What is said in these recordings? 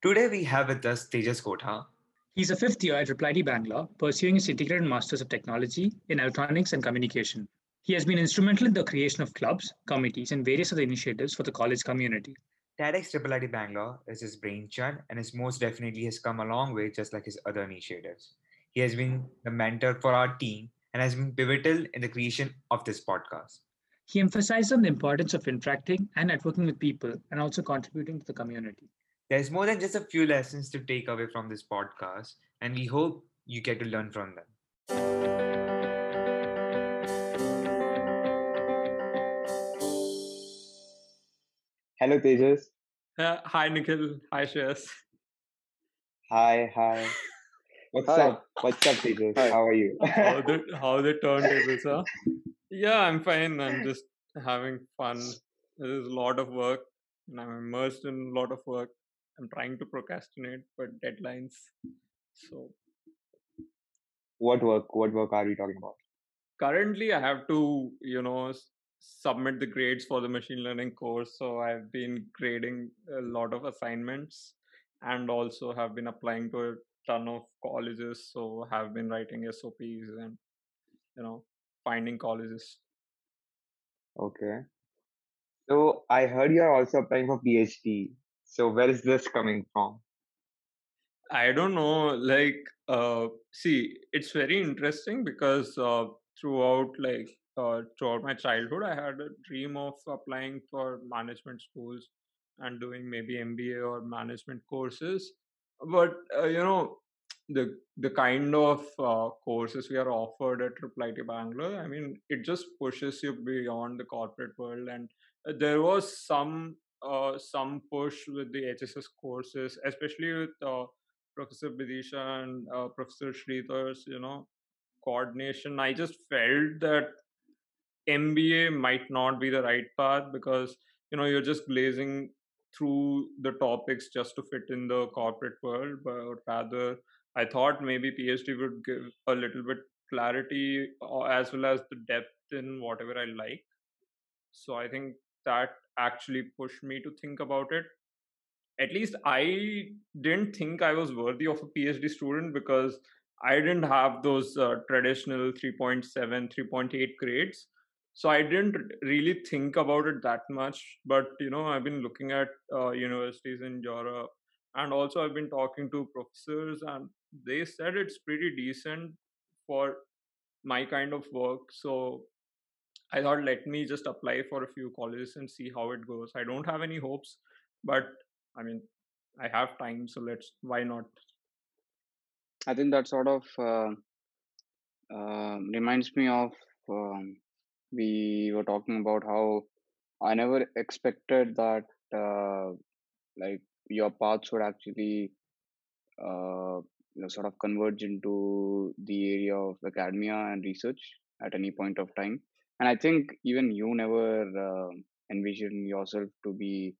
Today we have with us Tejas Kotha. He's a fifth year at Reply Bangalore, pursuing his integrated Masters of Technology in Electronics and Communication. He has been instrumental in the creation of clubs, committees, and various other initiatives for the college community. TEDx IT Bangalore is his brainchild and is most definitely has come a long way just like his other initiatives. He has been the mentor for our team and has been pivotal in the creation of this podcast. He emphasized on the importance of interacting and networking with people and also contributing to the community. There's more than just a few lessons to take away from this podcast, and we hope you get to learn from them. Hello, Tejas. Uh, hi, Nikhil. Hi, Shreyas. Hi, hi. What's Hi. up? What's up, Tejas? Hi. How are you? How the how the turntables are? Yeah, I'm fine. I'm just having fun. There's a lot of work, and I'm immersed in a lot of work. I'm trying to procrastinate, but deadlines. So what work? What work are we talking about? currently, I have to, you know, submit the grades for the machine learning course. So I've been grading a lot of assignments, and also have been applying to a ton of colleges. So have been writing SOPs and you know finding colleges. Okay. So I heard you are also applying for PhD. So where is this coming from? I don't know. Like, uh, see, it's very interesting because uh, throughout, like, uh, throughout my childhood, I had a dream of applying for management schools and doing maybe MBA or management courses. But uh, you know, the the kind of uh, courses we are offered at to Bangalore, I mean, it just pushes you beyond the corporate world. And uh, there was some uh, some push with the HSS courses, especially with uh, Professor Bidisha and uh, Professor Sridhar's, you know, coordination. I just felt that MBA might not be the right path because you know you're just blazing through the topics just to fit in the corporate world, but rather I thought maybe PhD would give a little bit clarity uh, as well as the depth in whatever I like. So I think that actually pushed me to think about it at least I didn't think I was worthy of a PhD student because I didn't have those uh, traditional 3.7, 3.8 grades. So I didn't really think about it that much. But, you know, I've been looking at uh, universities in Europe and also I've been talking to professors and they said it's pretty decent for my kind of work. So I thought, let me just apply for a few colleges and see how it goes. I don't have any hopes, but I mean, I have time, so let's why not? I think that sort of uh, um reminds me of um, we were talking about how I never expected that uh, like your paths would actually uh, you know, sort of converge into the area of academia and research at any point of time. And I think even you never uh, envisioned yourself to be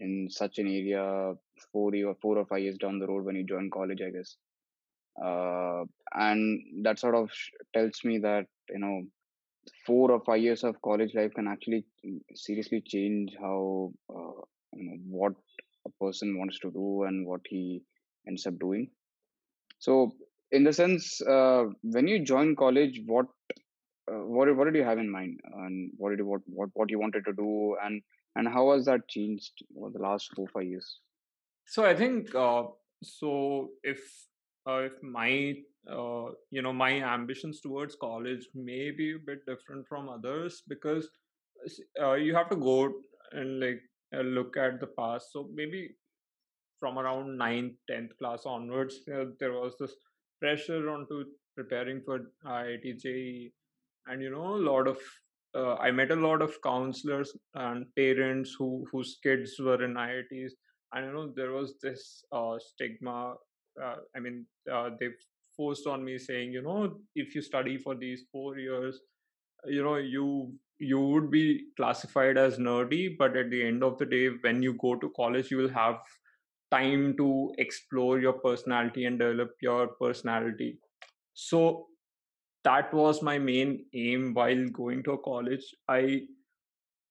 in such an area four or four or five years down the road when you join college, I guess. Uh, and that sort of tells me that you know four or five years of college life can actually mm, seriously change how uh, you know what a person wants to do and what he ends up doing so in the sense uh, when you join college what uh, what what did you have in mind and what did you, what what what you wanted to do and and how has that changed over the last four five years So I think uh, so. If uh, if my uh, you know my ambitions towards college may be a bit different from others because uh, you have to go and like uh, look at the past. So maybe from around 9th 10th class onwards there was this pressure onto preparing for IIT JEE and you know a lot of uh, I met a lot of counselors and parents who whose kids were in IITs and you know there was this uh, stigma uh, I mean uh, they forced on me saying you know if you study for these 4 years you know you you would be classified as nerdy but at the end of the day when you go to college you will have time to explore your personality and develop your personality. So that was my main aim while going to college i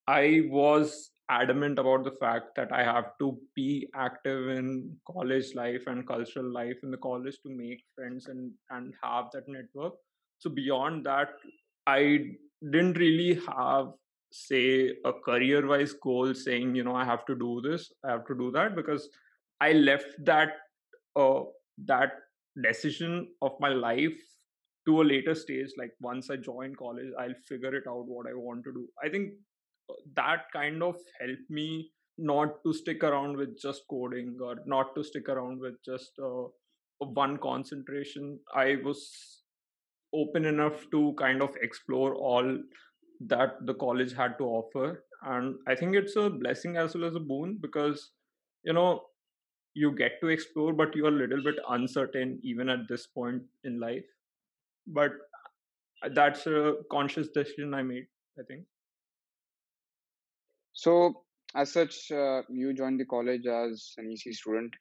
i was adamant about the fact that I have to be active in college life and cultural life in the college to make friends and and have that network. So beyond that, I didn't really have say a career wise goal saying you know i have to do this i have to do that because i left that uh, that decision of my life to a later stage like once i join college i'll figure it out what i want to do. I think uh, that kind of helped me not to stick around with just coding or not to stick around with just uh, one concentration. I was open enough to kind of explore all that the college had to offer. And i think it's a blessing as well as a boon because you know you get to explore but you're a little bit uncertain even at this point in life but that's a conscious decision i made i think. So, as such, uh, you joined the college as an EC student.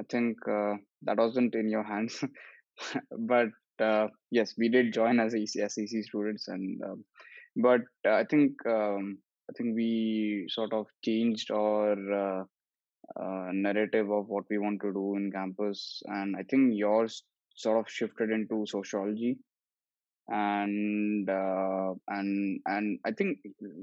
I think uh, that wasn't in your hands, but uh, yes, we did join as EC, as EC students, and um, but uh, I think um, I think we sort of changed our uh, uh, narrative of what we want to do in campus, and I think yours sort of shifted into sociology and uh, and and I think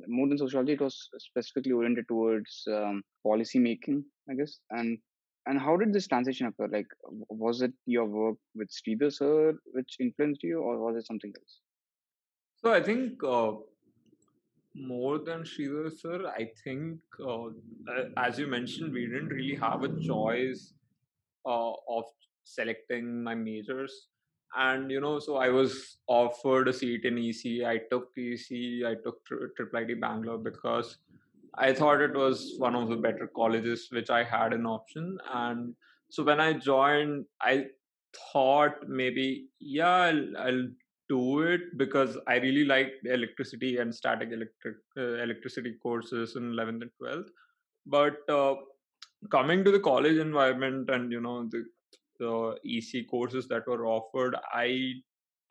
more than sociology, it was specifically oriented towards um, policy making, I guess. And and how did this transition occur? Like, was it your work with Sridhar sir which influenced you, or was it something else? so i think uh, more than Sridhar sir, I think, uh, as you mentioned, we didn't really have a choice uh, of selecting my majors. And, you know, so I was offered a seat in EC. I took EC, I took Triple IT Bangalore because I thought it was one of the better colleges which I had an option. And so when I joined, I thought maybe, yeah, I'll, I'll do it because I really like electricity and static electric uh, electricity courses in 11th and 12th. But uh, coming to the college environment and you know the the EC courses that were offered, I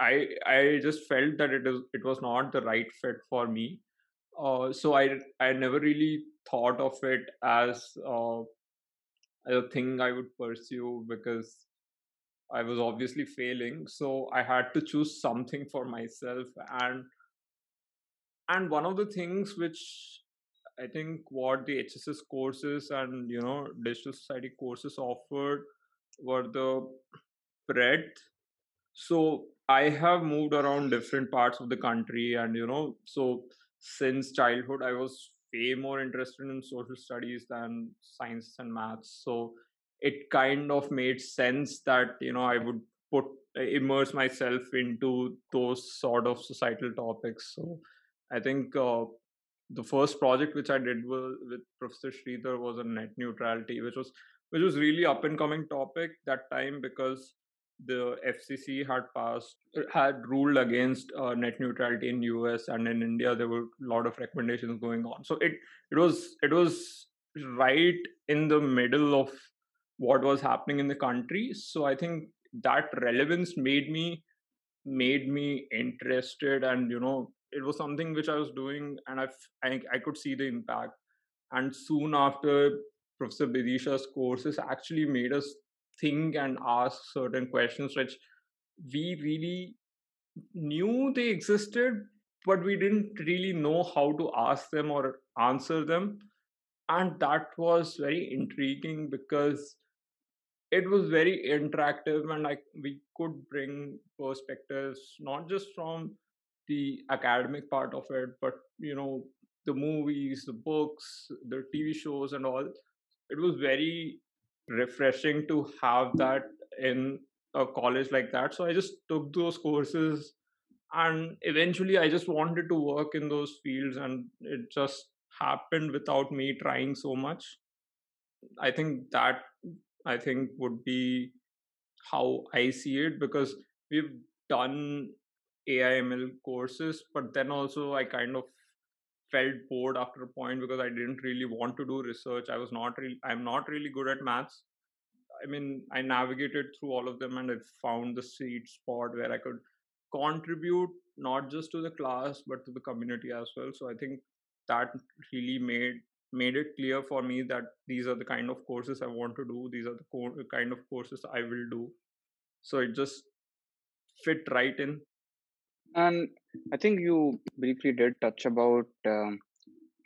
I I just felt that it is it was not the right fit for me. Uh, so I I never really thought of it as uh, a thing I would pursue because I was obviously failing, so I had to choose something for myself. And and one of the things which I think what the HSS courses and you know digital society courses offered were the breadth. So I have moved around different parts of the country, and you know, so since childhood I was way more interested in social studies than science and maths. So it kind of made sense that you know i would put immerse myself into those sort of societal topics so i think uh, the first project which i did with, with professor sridhar was on net neutrality which was which was really up and coming topic that time because the FCC had passed had ruled against uh, net neutrality in US and in India there were a lot of recommendations going on. So it it was it was right in the middle of what was happening in the country. So i think that relevance made me made me interested and you know it was something which i was doing and i i, I could see the impact. And soon after professor bidisha's courses actually made us think and ask certain questions which we really knew they existed but we didn't really know how to ask them or answer them. And that was very intriguing because it was very interactive and like we could bring perspectives not just from the academic part of it but you know the movies the books the tv shows and all it was very refreshing to have that in a college like that. So i just took those courses and eventually i just wanted to work in those fields and it just happened without me trying so much. I think that I think would be how I see it because we've done AIML courses, but then also I kind of felt bored after a point because I didn't really want to do research. I was not really, I'm not really good at maths. I mean, I navigated through all of them and I found the sweet spot where I could contribute not just to the class but to the community as well. So I think that really made made it clear for me that these are the kind of courses I want to do. These are the co- kind of courses I will do. So it just fit right in. And I think you briefly did touch about um,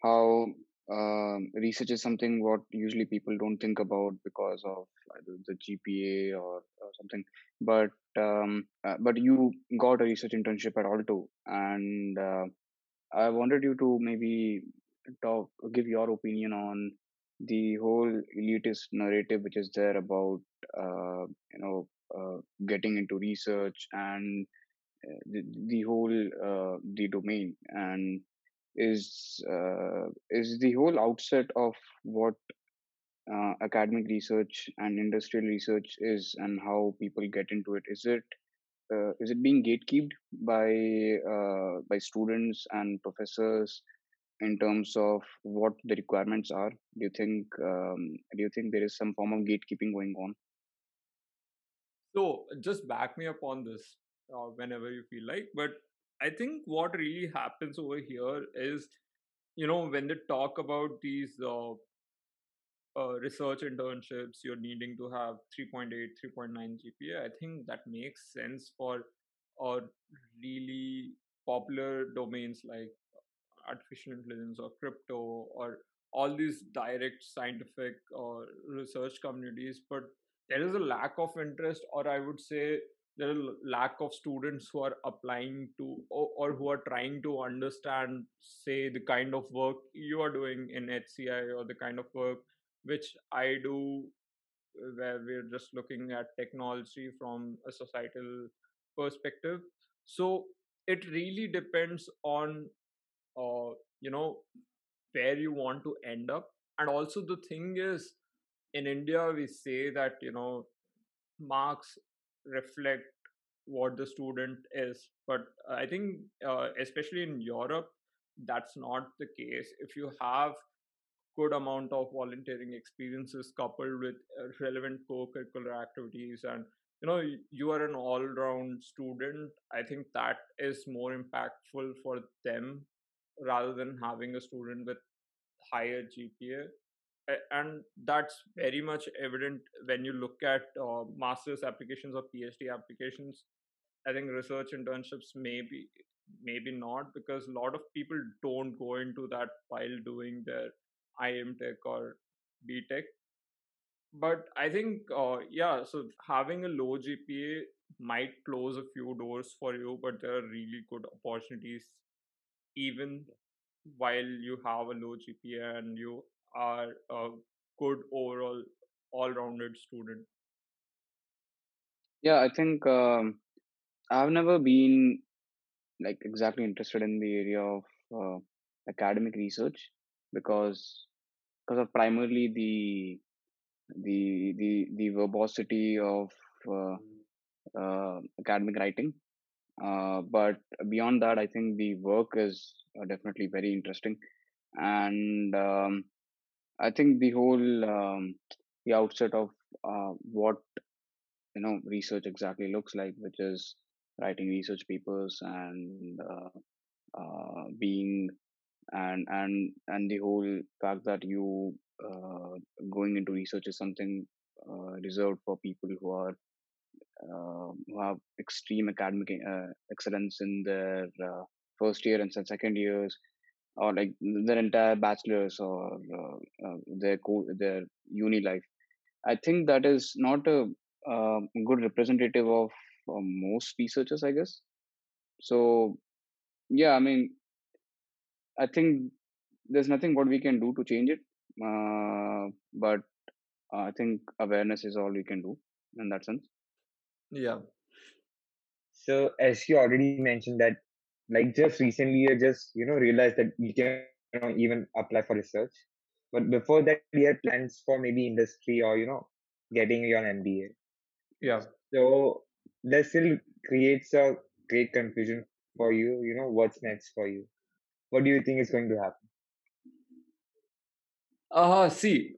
how um, research is something what usually people don't think about because of the GPA or, or something. But um, uh, but you got a research internship at Aalto, and uh, I wanted you to maybe talk, give your opinion on the whole elitist narrative which is there about uh, you know uh, getting into research and uh, the, the whole uh, the domain and is uh, is the whole outset of what uh, academic research and industrial research is and how people get into it. Is it uh, is it being gatekept by uh, by students and professors in terms of what the requirements are? Do you think um, do you think there is some form of gatekeeping going on? So just back me up on this uh, whenever you feel like. But I think what really happens over here is, you know, when they talk about these uh, uh, research internships, you're needing to have 3.8, 3.9 GPA. I think that makes sense for uh, really popular domains like artificial intelligence or crypto or all these direct scientific or research communities. But there is a lack of interest, or I would say a lack of students who are applying to or, or, who are trying to understand, say, the kind of work you are doing in HCI or the kind of work which I do, where we're just looking at technology from a societal perspective. So it really depends on, uh, you know, where you want to end up. And also, the thing is, in India, we say that, you know, marks reflect what the student is. But I think, uh, especially in Europe, that's not the case. If you have good amount of volunteering experiences coupled with uh, relevant co-curricular activities and you know you are an all-round student i think that is more impactful for them rather than having a student with higher gpa and that's very much evident when you look at uh, master's applications or phd applications i think research internships maybe maybe not because a lot of people don't go into that while doing their IM Tech or B Tech. But I think, uh, yeah, so having a low GPA might close a few doors for you, but there are really good opportunities even while you have a low GPA and you are a good overall all-rounded student. Yeah, I think um, I've never been like exactly interested in the area of uh, academic research because because of primarily the the the the verbosity of uh, uh, academic writing. Uh, but beyond that i think the work is uh, definitely very interesting. And um, i think the whole um, the outset of uh, what you know research exactly looks like which is writing research papers and uh, being and and and the whole fact that you uh, going into research is something uh, reserved for people who are uh, who have extreme academic uh, excellence in their uh, first year and second years or like their entire bachelor's or uh, their co- their uni life i think that is not a good representative of most researchers i guess so yeah i mean I think there's nothing what we can do to change it. Uh, but I think awareness is all we can do in that sense. Yeah. So as you already mentioned that, like just recently, you just you know realized that you can you know, even apply for research. But before that, you had plans for maybe industry or you know getting your MBA. Yeah. So that still creates a great confusion for you. You know what's next for you what do you think is going to happen? Uh, see,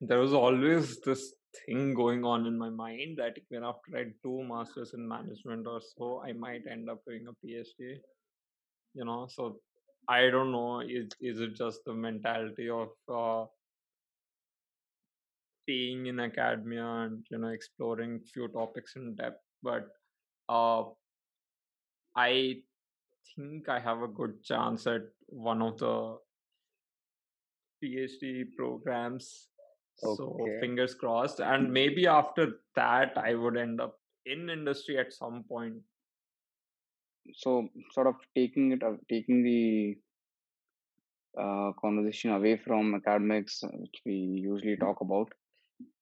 there was always this thing going on in my mind that even after I do masters in management or so, I might end up doing a PhD. You know, so I don't know. Is is it just the mentality of uh, being in academia and you know exploring few topics in depth? But uh, I think I have a good chance at one of the PhD programs. So fingers crossed. And maybe after that, I would end up in industry at some point. So sort of taking it, uh, taking the uh, conversation away from academics, uh, which we usually talk about,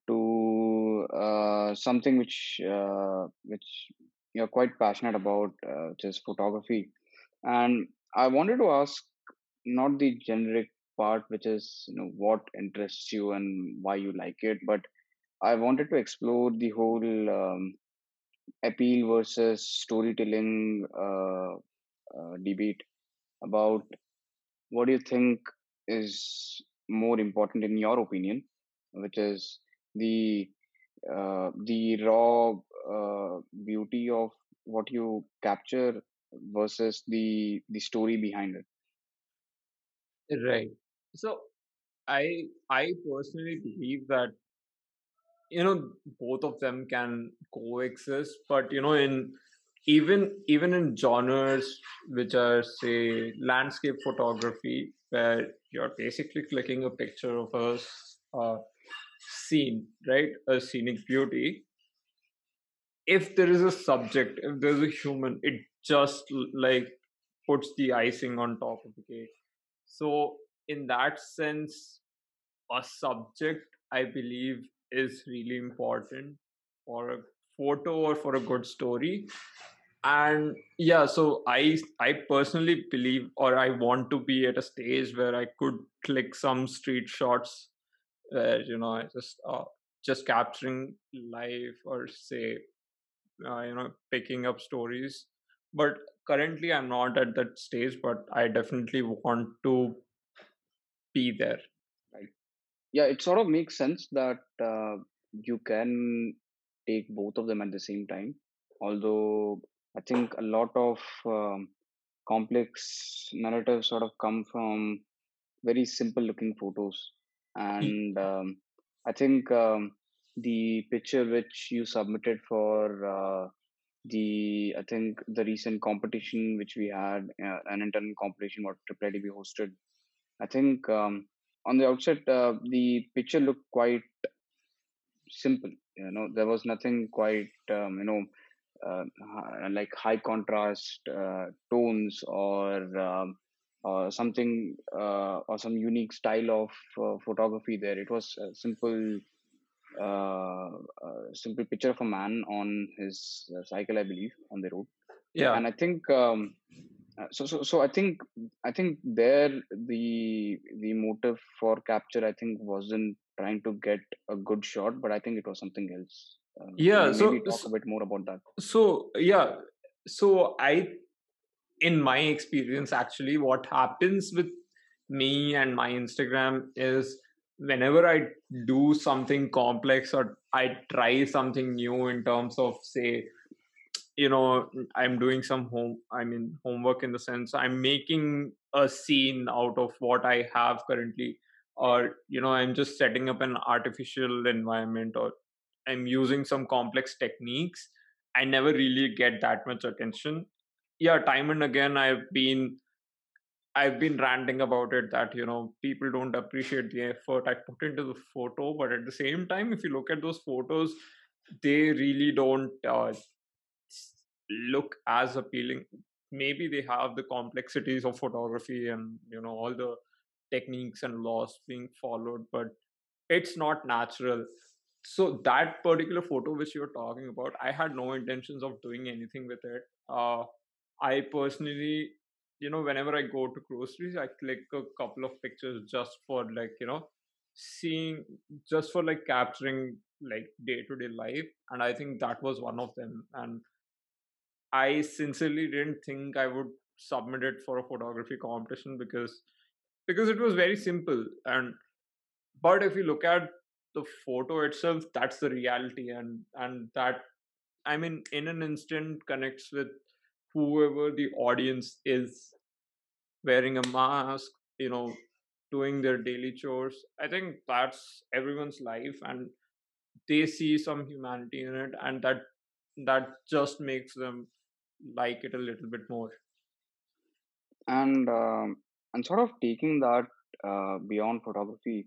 to uh, something which uh, which you're quite passionate about, uh, which is photography. And I wanted to ask not the generic part, which is you know what interests you and why you like it, but I wanted to explore the whole um, appeal versus storytelling uh, uh, debate about what do you think is more important in your opinion, which is the uh, the raw uh, beauty of what you capture versus the the story behind it. Right. So I I personally believe that you know both of them can coexist, but you know in even even in genres which are say landscape photography where you're basically clicking a picture of a uh, scene, right? A scenic beauty. If there is a subject, if there's a human, it just like puts the icing on top of the cake. So in that sense, a subject I believe is really important for a photo or for a good story. And yeah, so I I personally believe or I want to be at a stage where I could click some street shots where you know just uh, just capturing life or say uh, you know picking up stories. But currently I'm not at that stage, but I definitely want to be there. Yeah, it sort of makes sense that uh, you can take both of them at the same time. Although I think a lot of um, complex narratives sort of come from very simple looking photos. And um, I think um, the picture which you submitted for uh, the, I think the recent competition which we had, uh, an internal competition what Triple IDB hosted, I think um, on the outset, uh, the picture looked quite simple. You know, there was nothing quite, um, you know, uh, like high contrast uh, tones or um, something uh, or some unique style of uh, photography there. It was a simple, uh, simple picture of a man on his cycle, I believe, on the road. Yeah. And I think um, so, so. So I think I think there the the motive for capture I think wasn't trying to get a good shot, but I think it was something else. Um, Yeah. may- So maybe talk a bit more about that. so yeah so i in my experience actually what happens with me and my instagram is whenever i do something complex or i try something new in terms of say you know i'm doing some home i mean homework in the sense i'm making a scene out of what i have currently or you know i'm just setting up an artificial environment or i'm using some complex techniques. I never really get that much attention. Yeah time and again i've been i've been ranting about it that you know people don't appreciate the effort i put into the photo but at the same time if you look at those photos they really don't uh, look as appealing. Maybe they have the complexities of photography and you know all the techniques and laws being followed but it's not natural. So that particular photo which you're talking about i had no intentions of doing anything with it. Uh, i personally you know whenever i go to groceries i click a couple of pictures just for like you know seeing just for like capturing like day to day life and i think that was one of them and I sincerely didn't think I would submit it for a photography competition because because it was very simple and but if you look at the photo itself that's the reality and and that I mean in an instant connects with whoever the audience is wearing a mask you know doing their daily chores. I think that's everyone's life and they see some humanity in it and that that just makes them like it a little bit more. And um, and sort of taking that uh, beyond photography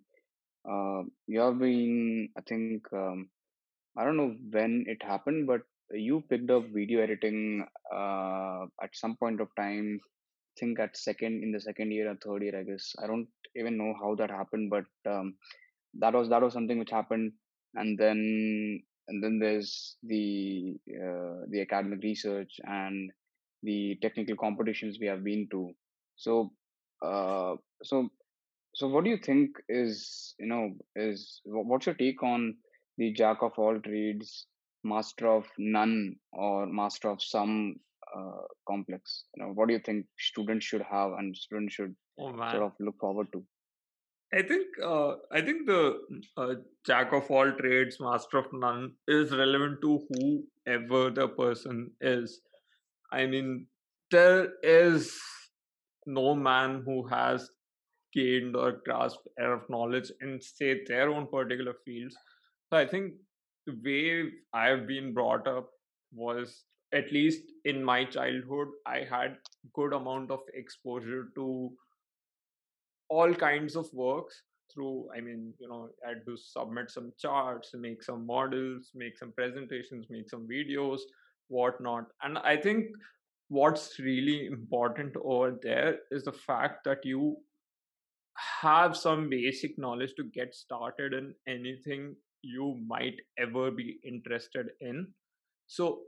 uh, you have been i think um, i don't know when it happened but you picked up video editing uh, at some point of time I think at second in the second year or third year i guess. I don't even know how that happened but um, that was that was something which happened. And then and then there's the uh, the academic research and the technical competitions we have been to. So uh, so so what do you think is you know is what's your take on the jack of all trades master of none or master of some uh, complex? You know what do you think students should have and students should oh sort of look forward to I think uh, I think the uh, jack of all trades, master of none is relevant to whoever the person is. I mean, there is no man who has gained or grasped enough knowledge in say their own particular fields. So I think the way I've been brought up was at least in my childhood, I had good amount of exposure to all kinds of works through i mean you know i had to submit some charts make some models make some presentations make some videos whatnot. And i think what's really important over there is the fact that you have some basic knowledge to get started in anything you might ever be interested in. So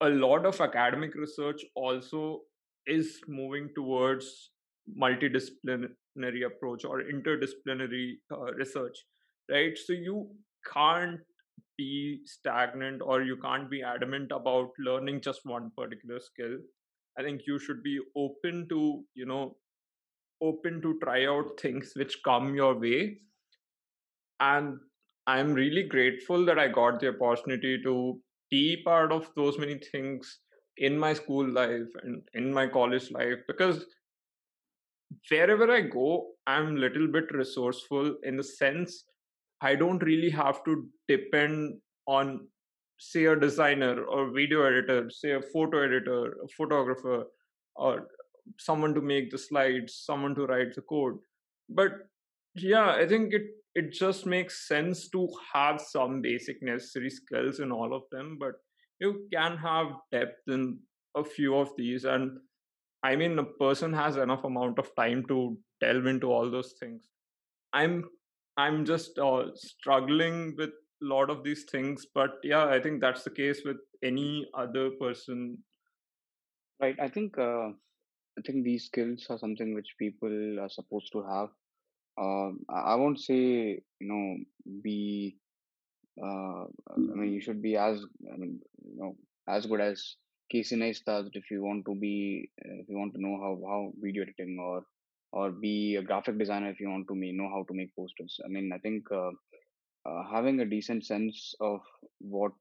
a lot of academic research also is moving towards multidisciplinary approach or interdisciplinary uh, research right? So you can't be stagnant or you can't be adamant about learning just one particular skill. I think you should be open to you know open to try out things which come your way. And i'm really grateful that i got the opportunity to be part of those many things in my school life and in my college life because wherever I go, I'm little bit resourceful in the sense I don't really have to depend on, say, a designer or video editor, say, a photo editor, a photographer, or someone to make the slides, someone to write the code. But yeah, I think it it just makes sense to have some basic necessary skills in all of them, but you can have depth in a few of these and I mean, a person has enough amount of time to delve into all those things. I'm I'm just uh, struggling with a lot of these things, but yeah, I think that's the case with any other person. Right. I think uh, I think these skills are something which people are supposed to have. Um, I won't say you know be. Uh, I mean, you should be as I mean, you know, as good as Casey Neistat if you want to be uh, if you want to know how how video editing or or be a graphic designer if you want to me know how to make posters. I mean, I think uh, uh, having a decent sense of what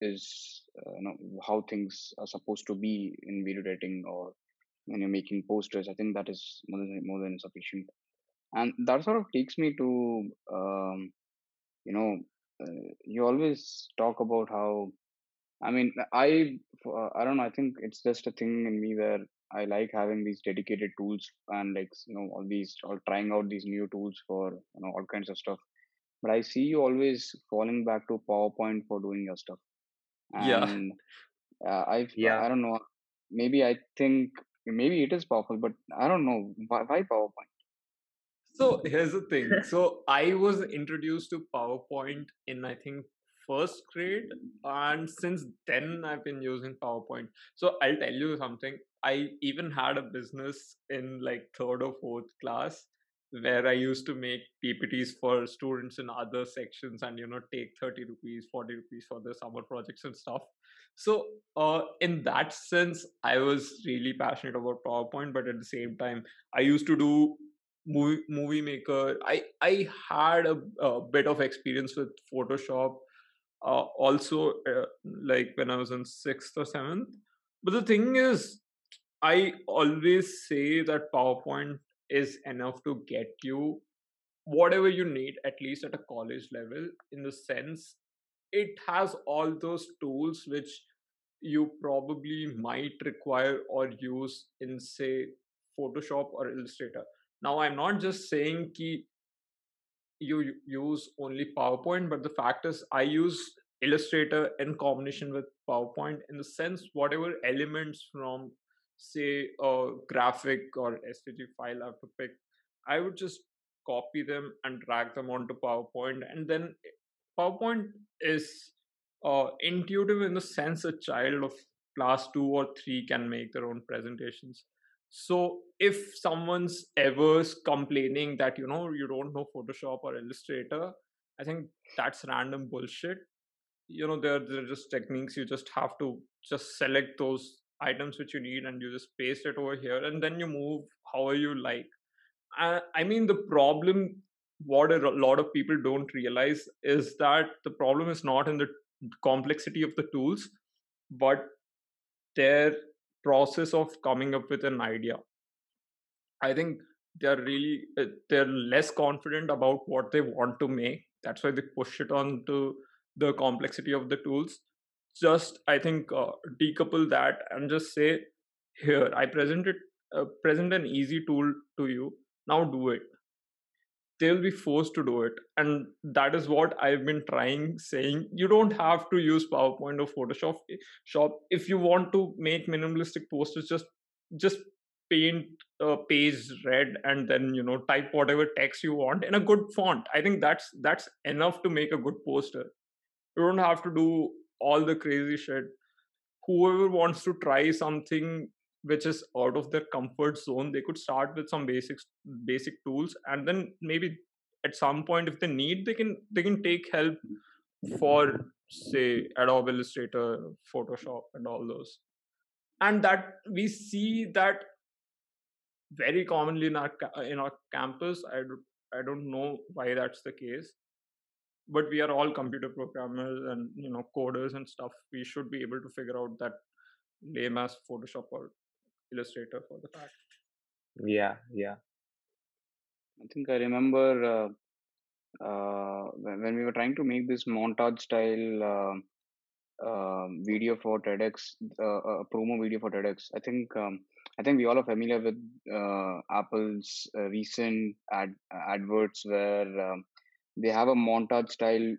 is you know how things are supposed to be in video editing or when you're making posters, I think that is more than more than sufficient. And that sort of takes me to um, you know uh, you always talk about how I mean, I uh, I don't know. I think it's just a thing in me where I like having these dedicated tools and like you know all these or trying out these new tools for you know all kinds of stuff. But I see you always falling back to PowerPoint for doing your stuff. And, yeah. Uh, I yeah. I don't know. Maybe I think maybe it is powerful, but I don't know why, why PowerPoint. So here's the thing. So I was introduced to PowerPoint in I think first grade and since then i've been using powerpoint. So i'll tell you something i even had a business in like third or fourth class where i used to make ppts for students in other sections and you know take 30 rupees 40 rupees for the summer projects and stuff. So uh, in that sense i was really passionate about powerpoint but at the same time i used to do movie, movie maker. I i had a, a bit of experience with photoshop uh, also uh, like when I was in sixth or seventh. But the thing is, I always say that PowerPoint is enough to get you whatever you need, at least at a college level, in the sense it has all those tools which you probably might require or use in, say, Photoshop or Illustrator. Now, I'm not just saying ki you use only PowerPoint, but the fact is, I use Illustrator in combination with PowerPoint in the sense whatever elements from say a graphic or SVG file I have to pick, I would just copy them and drag them onto PowerPoint. And then PowerPoint is uh, intuitive in the sense a child of class two or three can make their own presentations. So if someone's ever complaining that you know you don't know Photoshop or Illustrator, I think that's random bullshit. You know, there there are just techniques you just have to just select those items which you need and you just paste it over here and then you move however you like uh, i mean the problem what a lot of people don't realize is that the problem is not in the complexity of the tools but their process of coming up with an idea. I think they're really uh, they're less confident about what they want to make. That's why they push it on to the complexity of the tools. Just i think uh, decouple that and just say here i presented uh, present an easy tool to you. Now do it they'll be forced to do it. And that is what i've been trying saying you don't have to use powerpoint or photoshop eh, shop. If you want to make minimalistic posters just just paint a page red and then you know type whatever text you want in a good font. I think that's that's enough to make a good poster. You don't have to do all the crazy shit. Whoever wants to try something which is out of their comfort zone they could start with some basics basic tools and then maybe at some point if they need they can they can take help for say adobe illustrator photoshop and all those. And that we see that very commonly in our in our campus. I i don't know why that's the case but we are all computer programmers and you know coders and stuff. We should be able to figure out that name as photoshop or illustrator for the fact yeah yeah i think i remember uh, uh, when we were trying to make this montage style uh, uh, video for TEDx, uh, a promo video for TEDx. I think um, I think we all are familiar with uh, Apple's uh, recent ad adverts where um, they have a montage style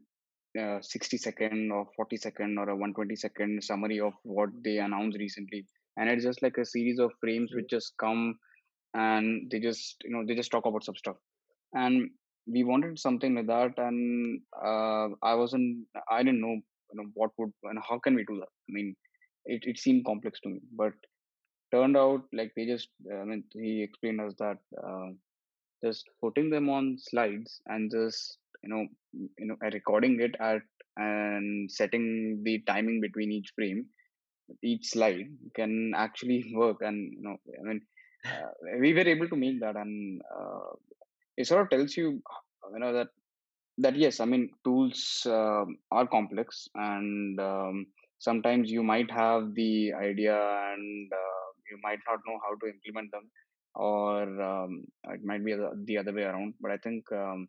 uh, 60 second or 40 second or a 120 second summary of what they announced recently and it's just like a series of frames which just come and they just you know they just talk about some stuff. And we wanted something like that and uh, i wasn't i didn't know you know what would and how can we do that? I mean it, it seemed complex to me but turned out like they just i mean he explained us that uh, just putting them on slides and just you know you know recording it at and setting the timing between each frame each slide can actually work and you know i mean uh, we were able to make that and uh, it sort of tells you you know that that yes i mean tools uh, are complex and um, sometimes you might have the idea and uh, you might not know how to implement them or um, it might be the other way around but i think um,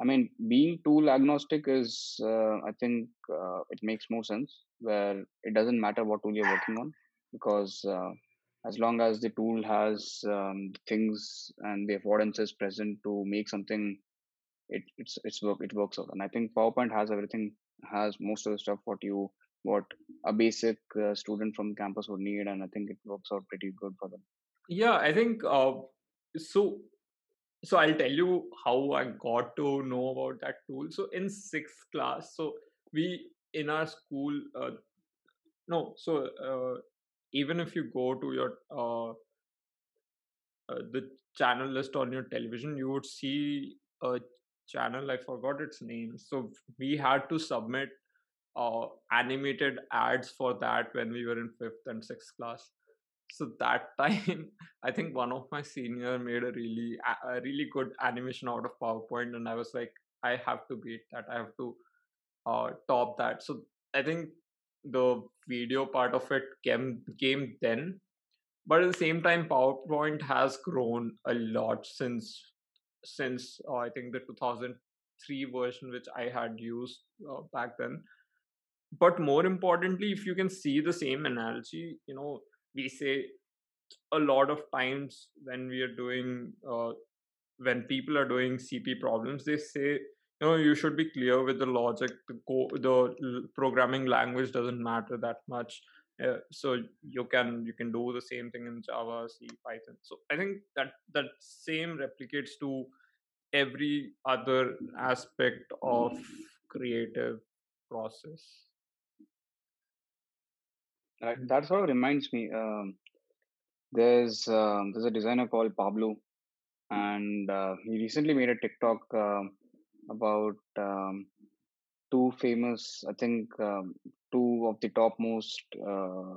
I mean, being tool agnostic is, uh, I think, uh, it makes more sense where it doesn't matter what tool you're working on because uh, as long as the tool has um, things and the affordances present to make something, it it's it's work it works out. And I think PowerPoint has everything, has most of the stuff what you what a basic uh, student from campus would need, and I think it works out pretty good for them. Yeah, I think uh, so so i'll tell you how i got to know about that tool. So in sixth class so we in our school uh, no so uh, even if you go to your uh, uh, the channel list on your television you would see a channel i forgot its name. So we had to submit uh, animated ads for that when we were in fifth and sixth class so that time i think one of my senior made a really a really good animation out of powerpoint and i was like i have to beat that. I have to uh, top that. So i think the video part of it came came then but at the same time powerpoint has grown a lot since since uh, i think the 2003 version which i had used uh, back then. But more importantly if you can see the same analogy you know we say a lot of times when we are doing uh, when people are doing cp problems they say you know you should be clear with the logic the the programming language doesn't matter that much uh, so you can you can do the same thing in java c python. So i think that that same replicates to every other aspect of creative process Right. That sort of reminds me. Um, there's um, there's a designer called Pablo, and uh, he recently made a TikTok um about um, two famous, I think, um, two of the topmost uh,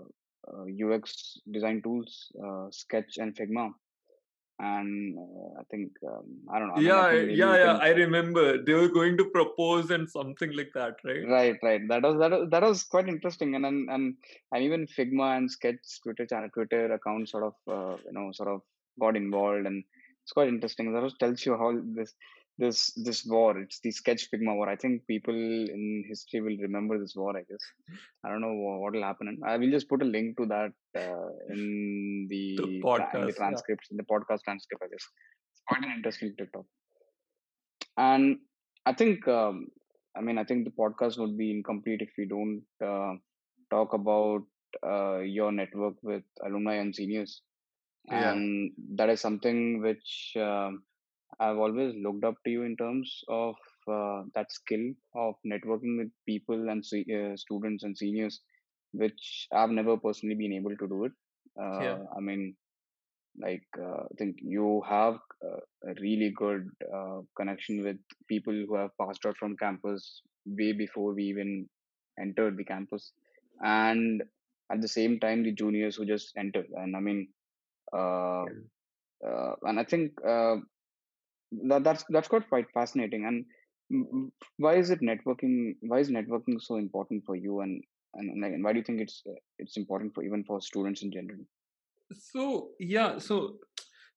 uh, UX design tools, uh, Sketch and Figma. And uh, I think um, I don't know. I mean, I yeah yeah yeah can i remember they were going to propose and something like that right Right, right. That was that was, that was quite interesting, and and and, and even Figma and Sketch Twitter channel, Twitter account sort of uh, you know sort of got involved, and it's quite interesting. That just tells you how this this this war. It's the Sketch Figma war. I think people in history will remember this war. I guess I don't know what will happen. And I will just put a link to that uh, in the the tra- in the podcast yeah transcripts in the podcast transcript. I guess it's quite an interesting TikTok, and I think. Um, I mean, I think the podcast would be incomplete if we don't uh, talk about uh, your network with alumni and seniors. yeah And that is something which um I've always looked up to you in terms of uh, that skill of networking with people and se- uh, students and seniors, which I've never personally been able to do it. yeah Uh, I mean, like uh, I think you have uh, a really good uh, connection with people who have passed out from campus way before we even entered the campus, and at the same time the juniors who just entered. And I mean, uh, Yeah. uh, and I think uh, that that's that's quite fascinating. And why is it networking? Why is networking so important for you? And and, and why do you think it's it's important for even for students in general? so yeah so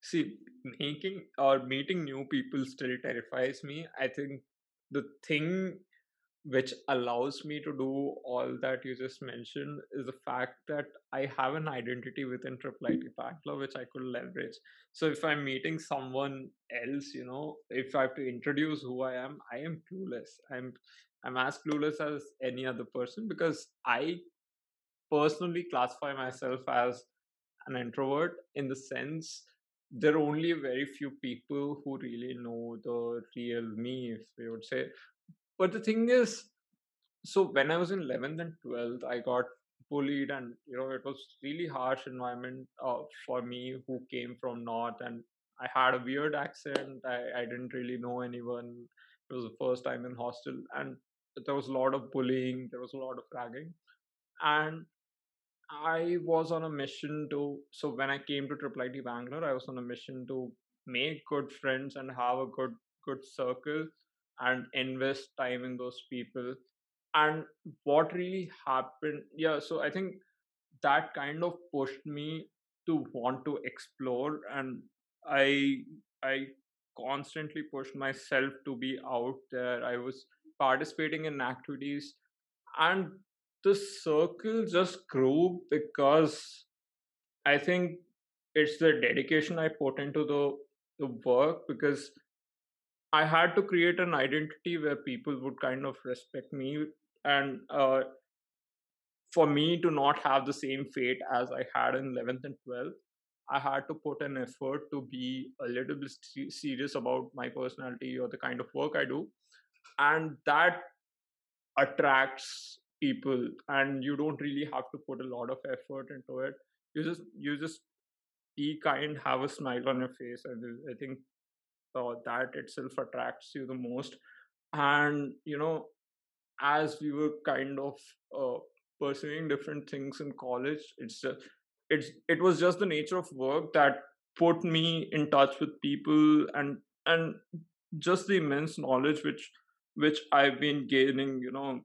see making or meeting new people still terrifies me i think the thing which allows me to do all that you just mentioned is the fact that i have an identity within triple it Bangalore which i could leverage so if i'm meeting someone else you know if i have to introduce who i am i am clueless i'm i'm as clueless as any other person because i personally classify myself as an introvert in the sense there are only very few people who really know the real me, if we would say. But the thing is, so when I was in 11th and 12th, I got bullied, and you know, it was really harsh environment uh, for me who came from North, and I had a weird accent. I, I didn't really know anyone. It was the first time in hostel, and there was a lot of bullying, there was a lot of ragging. And I was on a mission to so when I came to Triple IT Bangalore, I was on a mission to make good friends and have a good good circle and invest time in those people. And what really happened, yeah, so I think that kind of pushed me to want to explore and I I constantly pushed myself to be out there. I was participating in activities and the circle just grew because I think it's the dedication I put into the the work because I had to create an identity where people would kind of respect me and uh, for me to not have the same fate as I had in 11th and 12th I had to put an effort to be a little bit se- serious about my personality or the kind of work I do. And that attracts people and you don't really have to put a lot of effort into it. You just you just be kind have a smile on your face and i think uh, that itself attracts you the most. And you know as we were kind of uh, pursuing different things in college it's just it's it was just the nature of work that put me in touch with people and and just the immense knowledge which which i've been gaining you know.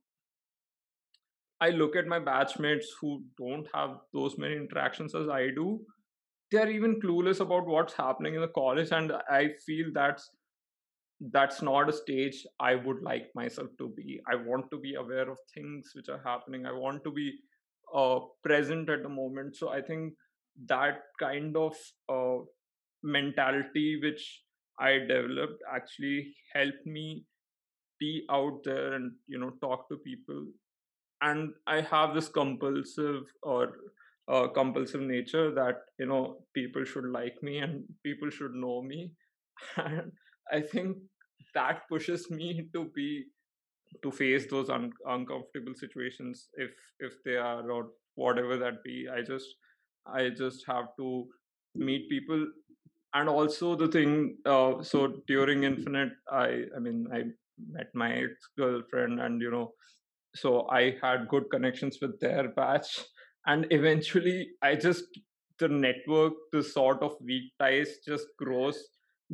I look at my batchmates who don't have those many interactions as I do, they're even clueless about what's happening in the college and i feel that's that's not a stage i would like myself to be. I want to be aware of things which are happening. I want to be uh, present at the moment. So i think that kind of uh, mentality which i developed actually helped me be out there and you know talk to people. And i have this compulsive or uh, compulsive nature that you know people should like me and people should know me. And i think that pushes me to be to face those un- uncomfortable situations if if they are or whatever that be. I just i just have to meet people. And also the thing uh, so during infinite i i mean i met my ex girlfriend and you know so i had good connections with their batch and eventually i just the network the sort of weak ties just grows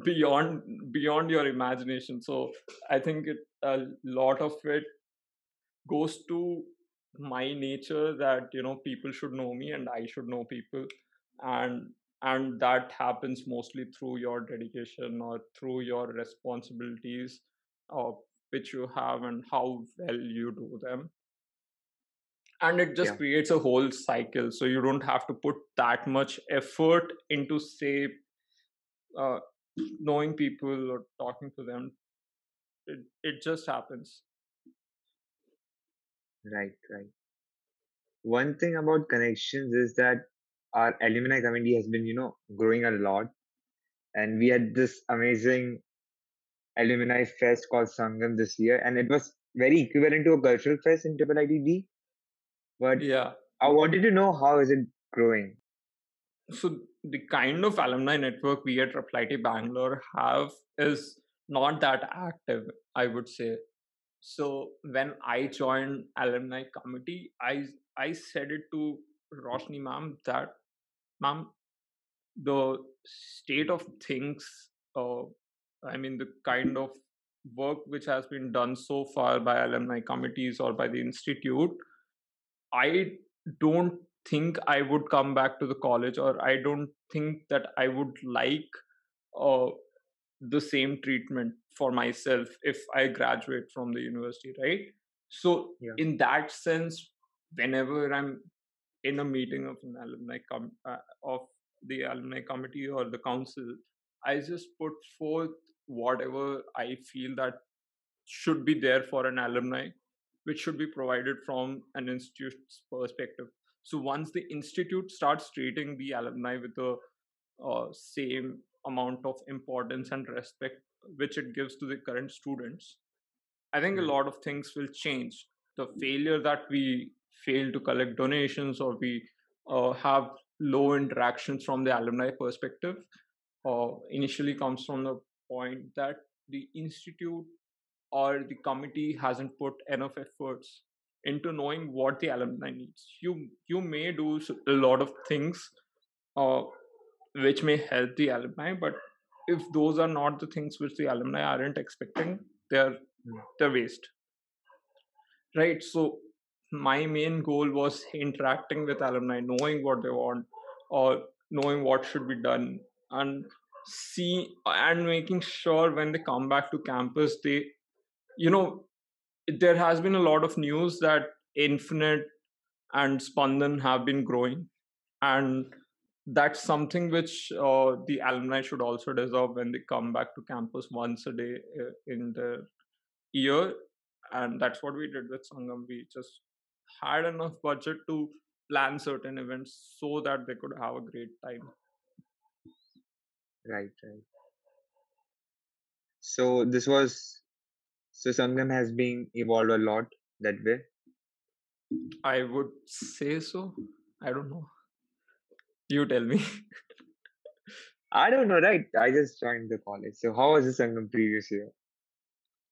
beyond beyond your imagination. So i think it, a lot of it goes to my nature that you know people should know me and i should know people and and that happens mostly through your dedication or through your responsibilities of which you have and how well you do them and it just Yeah. creates a whole cycle so you don't have to put that much effort into say uh, knowing people or talking to them it, it just happens Right, right. One thing about connections is that our alumni community has been, you know, growing a lot. And we had this amazing alumni fest called Sangam this year, and it was very equivalent to a cultural fest in ITD. But yeah I wanted to know how is it growing? so the kind of alumni network we at Reply Bangalore have is not that active, I would say. So when I joined alumni committee, I I said it to Roshni ma'am that ma'am, the state of things, uh, I mean the kind of work which has been done so far by alumni committees or by the institute, I don't think I would come back to the college, or I don't think that I would like uh, the same treatment for myself if I graduate from the university, right? So, Yeah. in that sense, whenever I'm in a meeting of an alumni com- uh, of the alumni committee or the council, I just put forth whatever I feel that should be there for an alumni, which should be provided from an institute's perspective. So once the institute starts treating the alumni with the uh, same amount of importance and respect which it gives to the current students, I think a Mm. lot of things will change. The failure that we fail to collect donations or we uh, have low interactions from the alumni perspective uh, initially comes from the point that the institute or the committee hasn't put enough efforts into knowing what the alumni needs. You you may do a lot of things uh, which may help the alumni, but if those are not the things which the alumni aren't expecting, they're Mm. they're waste. Right. So my main goal was interacting with alumni, knowing what they want, or knowing what should be done, and see and making sure when they come back to campus, they, you know, there has been a lot of news that Infinite and Spandan have been growing, and that's something which uh, the alumni should also deserve when they come back to campus once a day uh, in the year. And that's what we did with sangam. We just had enough budget to plan certain events so that they could have a great time. Right, right. So this was so Sangam has been evolved a lot that way. i would say so i don't know you tell me I don't know, right? I just joined the college. So how was the Sangam previous year?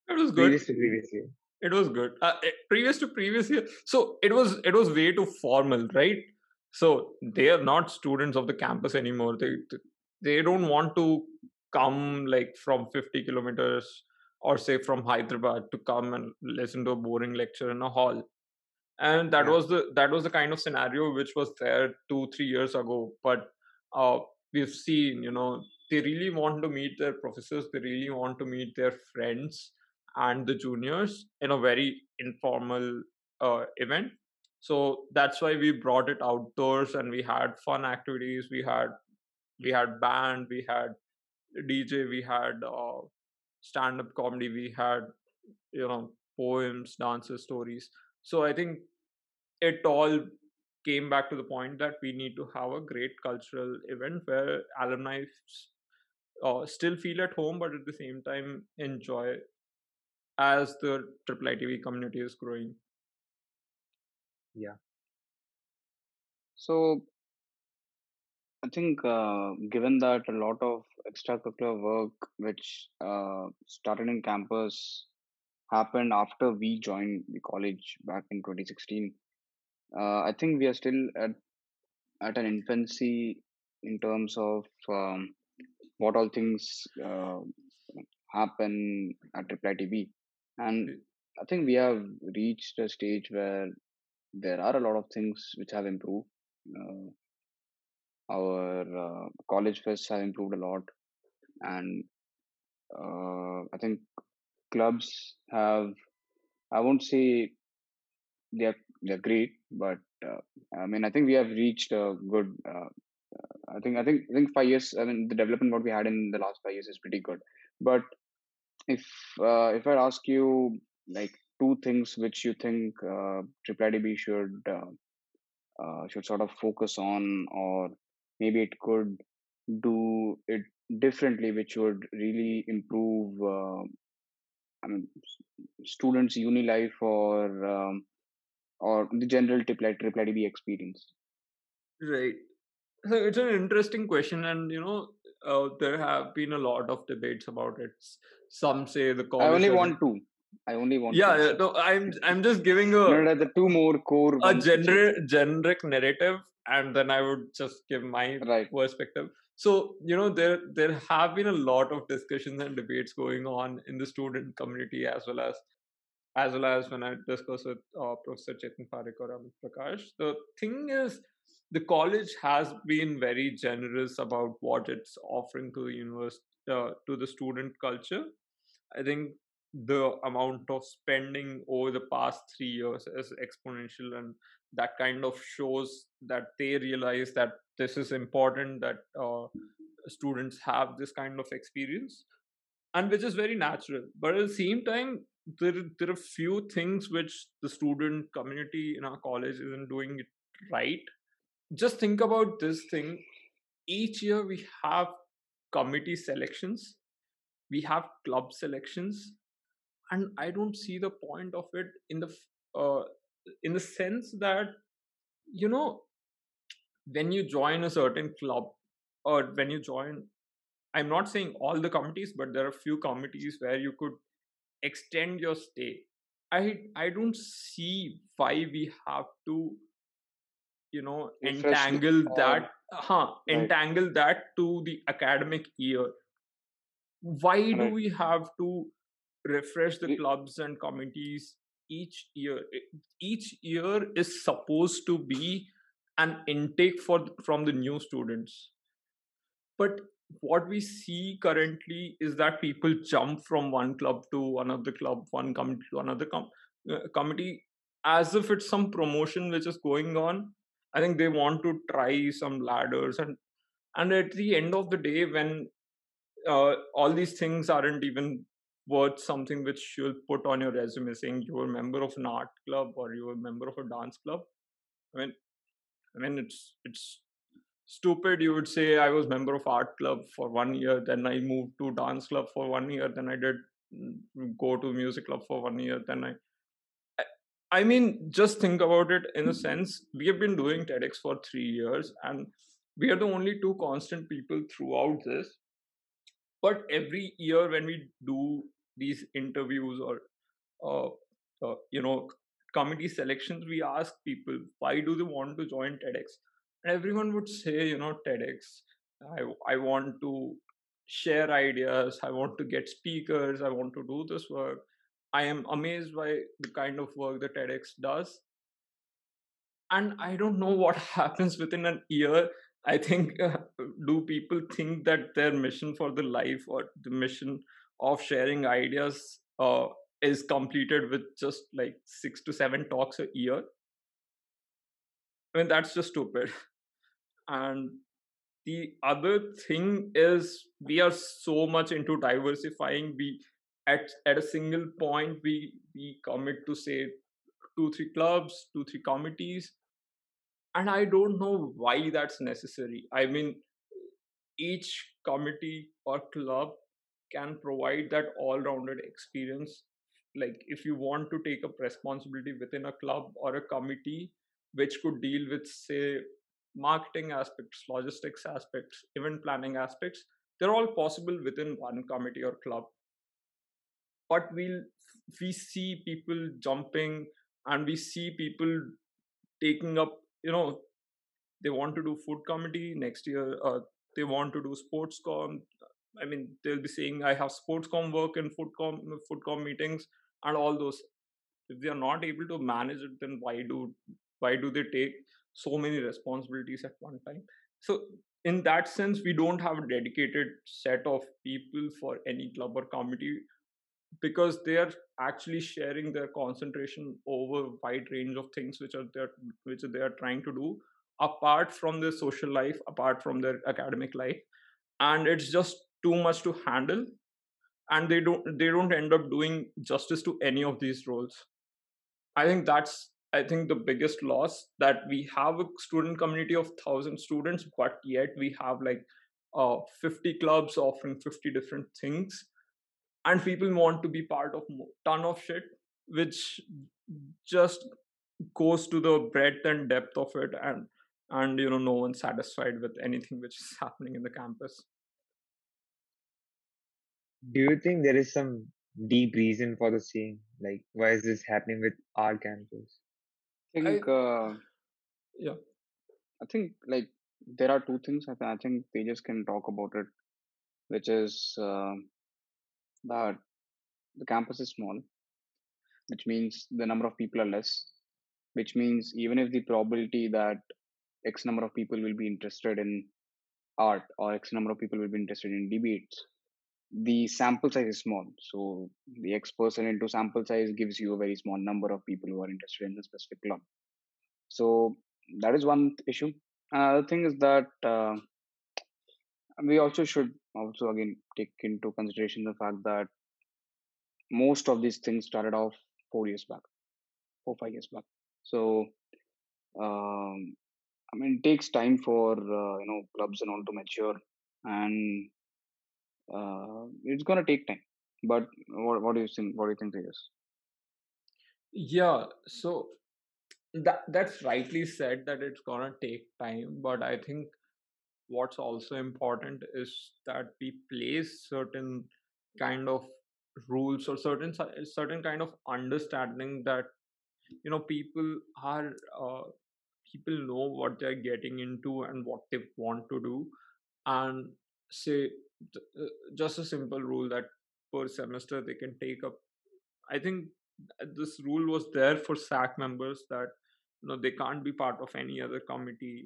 it was good Previous to previous year. it was good uh, eh, previous to previous year so it was it was way too formal right so they are not students of the campus anymore they they don't want to come like from 50 kilometers or say from hyderabad to come and listen to a boring lecture in a hall and that Yeah. was the that was the kind of scenario which was there two three years ago but uh, we've seen, you know, they really want to meet their professors, they really want to meet their friends and the juniors in a very informal uh, event. So that's why we brought it outdoors and we had fun activities. We had we had band, we had DJ, we had uh, stand-up comedy, we had you know poems, dances, stories. So I think it all came back to the point that we need to have a great cultural event where alumni uh, still feel at home, but at the same time enjoy as the triple ITB community is growing. Yeah. So I think uh, given that a lot of extracurricular work which uh, started in campus happened after we joined the college back in 2016, uh, I think we are still at at an infancy in terms of um, what all things uh, happen at Triple ITB. And I think we have reached a stage where there are a lot of things which have improved. Uh, our uh, college fests have improved a lot, and uh, I think clubs have. I won't say they're they're great, but uh, I mean I think we have reached a good. I think I think I think five years. I mean the development what we had in the last five years is pretty good. But if uh, if I ask you like two things which you think uh, Triple ITB should uh, uh, should sort of focus on, or maybe it could do it differently, which would really improve. Uh, I mean, students' uni life or um, or the general Triple Triple ITB experience. Right. So it's an interesting question, and you know, uh, there have been a lot of debates about it. Some say the. I only want two. I only want Yeah, two. yeah, no, I'm I'm just giving a No, no, the two more core a generic generic narrative, and then I would just give my right. perspective. So you know, there there have been a lot of discussions and debates going on in the student community as well as as well as when I discuss with uh, Professor Chetan Parikh or Amit Prakash. The thing is, the college has been very generous about what it's offering to the university uh, to the student culture. I think the amount of spending over the past three years is exponential, and that kind of shows that they realize that this is important that uh, students have this kind of experience, and which is very natural. But at the same time, there there are few things which the student community in our college isn't doing it right. Just think about this thing. Each year we have committee selections, we have club selections, and I don't see the point of it in the uh, in the sense that you know when you join a certain club or when you join i'm not saying all the committees but there are few committees where you could extend your stay. I i don't see why we have to you know entangle that huh Right. entangle that to the academic year. Why do we have to refresh the clubs and committees each year each year is supposed to be an intake for from the new students. But what we see currently is that people jump from one club to another club one committee to another com- uh, committee as if it's some promotion which is going on. I think they want to try some ladders and and at the end of the day when uh, all these things aren't even worth something which you'll put on your resume saying you were a member of an art club or you were a member of a dance club i mean i mean it's it's stupid you would say i was member of art club for one year then i moved to dance club for one year then i did mm, go to music club for one year then i I- I mean, just think about it in a sense. We have been doing TEDx for three years, and we are the only two constant people throughout this. But every year, when we do these interviews or, uh, uh, you know, committee selections, we ask people why do they want to join TEDx, and everyone would say, you know, TEDx. I I want to share ideas. I want to get speakers. I want to do this work. I am amazed by the kind of work that TEDx does. And I don't know what happens within an year. I think uh, do people think that their mission for the life or the mission of sharing ideas uh, is completed with just like six to seven talks a year? I mean, that's just stupid. And the other thing is we are so much into diversifying. We at at a single point we we commit to say two three clubs, two three committees, and I don't know why that's necessary. I mean, each committee or club can provide that all-rounded experience. Like if you want to take up responsibility within a club or a committee which could deal with say marketing aspects logistics aspects event planning aspects they're all possible within one committee or club. But we'll we see people jumping and we see people taking up you know they want to do food committee next year uh, they want to do sports com i mean they'll be saying i have sports com work and food com food com meetings and all those. If they are not able to manage it then why do why do they take so many responsibilities at one time? So in that sense we don't have a dedicated set of people for any club or committee because they are actually sharing their concentration over wide range of things which are there which they are trying to do apart from their social life apart from their academic life. And it's just too much to handle and they don't they don't end up doing justice to any of these roles. I think that's i think the biggest loss that we have a student community of 1000 students but yet we have like uh, 50 clubs offering 50 different things and people want to be part of ton of shit which just goes to the breadth and depth of it and and you know no one's satisfied with anything which is happening in the campus Do you think there is some deep reason for the same? Like, why is this happening with our campus? I think uh, yeah I think like there are two things I, th- I think pages can talk about it, which is uh, that the campus is small, which means the number of people are less, which means even if the probability that X number of people will be interested in art or X number of people will be interested in debates, the sample size is small. So the X person into sample size gives you a very small number of people who are interested in a specific club. So that is one issue. Another thing is that uh, we also should also again take into consideration the fact that most of these things started off four years back, four five years back. So um, I mean, it takes time for uh, you know clubs and all to mature, and uh, it's gonna take time. But what, what do you think? What do you think, Tejas? yeah so that that's rightly said that it's gonna take time but i think what's also important is that we place certain kind of rules or certain certain kind of understanding that you know people are uh, people know what they're getting into and what they want to do and say just a simple rule that per semester they can take up. I think this rule was there for sac members that you know they can't be part of any other committee.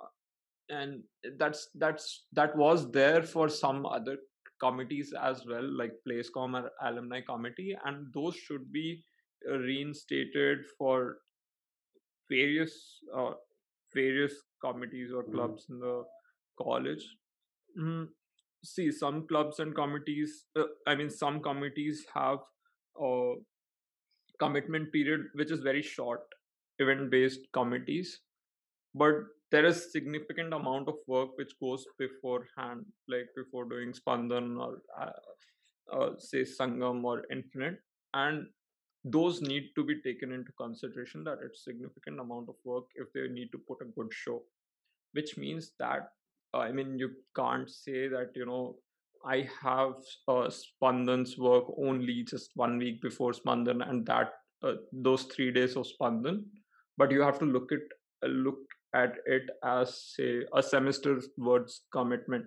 Uh, and that's that's that was there for some other committees as well like placecom or alumni committee and those should be uh, reinstated for various uh, various committees or clubs in the college. Mm, see some clubs and committees uh, i mean some committees have a commitment period which is very short event based committees. But there is significant amount of work which goes beforehand like before doing spandan or uh, uh, say sangam or infinite. And those need to be taken into consideration that it's significant amount of work if they need to put a good show. Which means that i mean you can't say that you know i have uh, spandan's work only just one week before spandan and that uh, those 3 days of spandan. But you have to look at uh, look at it as say a semester's words commitment.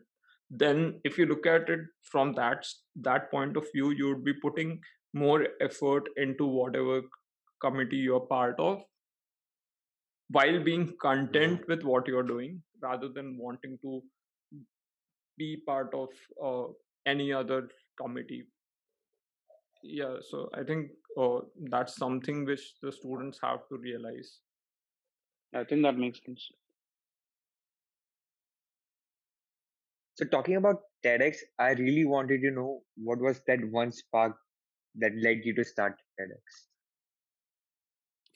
Then if you look at it from that that point of view you would be putting more effort into whatever committee you're part of while being content with what you're doing rather than wanting to be part of uh, any other committee yeah so i think uh, that's something which the students have to realize I think that makes sense. So talking about TEDx, I really wanted to know what was that one spark that led you to start TEDx.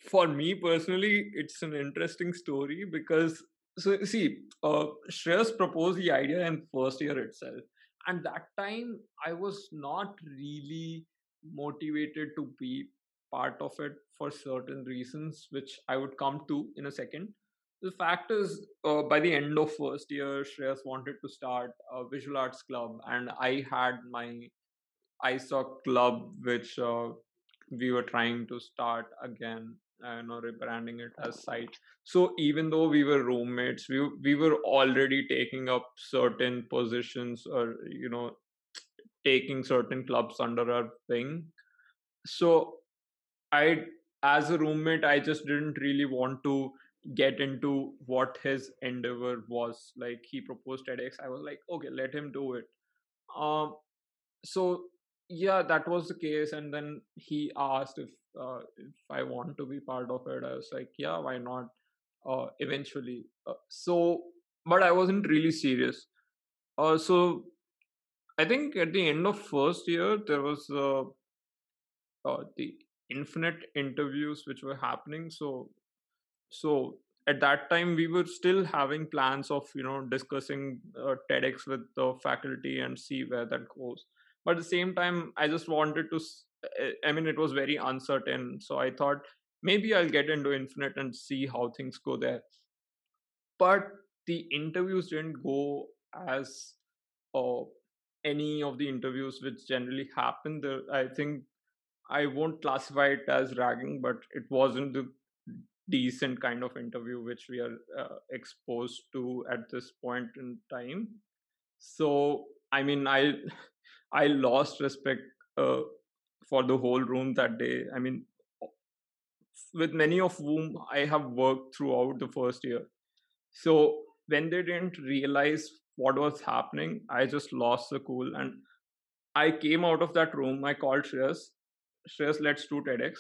For me personally it's an interesting story because so see uh Shreyas proposed the idea in first year itself. And that time i was not really motivated to be part of it for certain reasons which i would come to in a second. The fact is uh, by the end of first year Shreyas wanted to start a visual arts club and i had my isoc club which uh, we were trying to start again you know rebranding it as site. So even though we were roommates we we were already taking up certain positions or you know taking certain clubs under our wing. So i as a roommate i just didn't really want to get into what his endeavor was. Like he proposed TEDx. I was like okay let him do it. Um so yeah that was the case. And then he asked if uh, if i want to be part of it i was like yeah why not? Uh, eventually uh, so but i wasn't really serious. Uh, so i think at the end of first year there was uh, uh, the infinite interviews which were happening so so at that time we were still having plans of you know discussing uh, tedx with the faculty and see where that goes. But at the same time i just wanted to i mean it was very uncertain so i thought maybe i'll get into infinite and see how things go there. But the interviews didn't go as uh, any of the interviews which generally happen. I think i won't classify it as ragging but it wasn't the decent kind of interview which we are uh, exposed to at this point in time. So i mean i i lost respect uh, for the whole room that day. I mean with many of whom i have worked throughout the first year. So when they didn't realize what was happening i just lost the cool and i came out of that room. I called shreyas. Shreyas let's do tedx.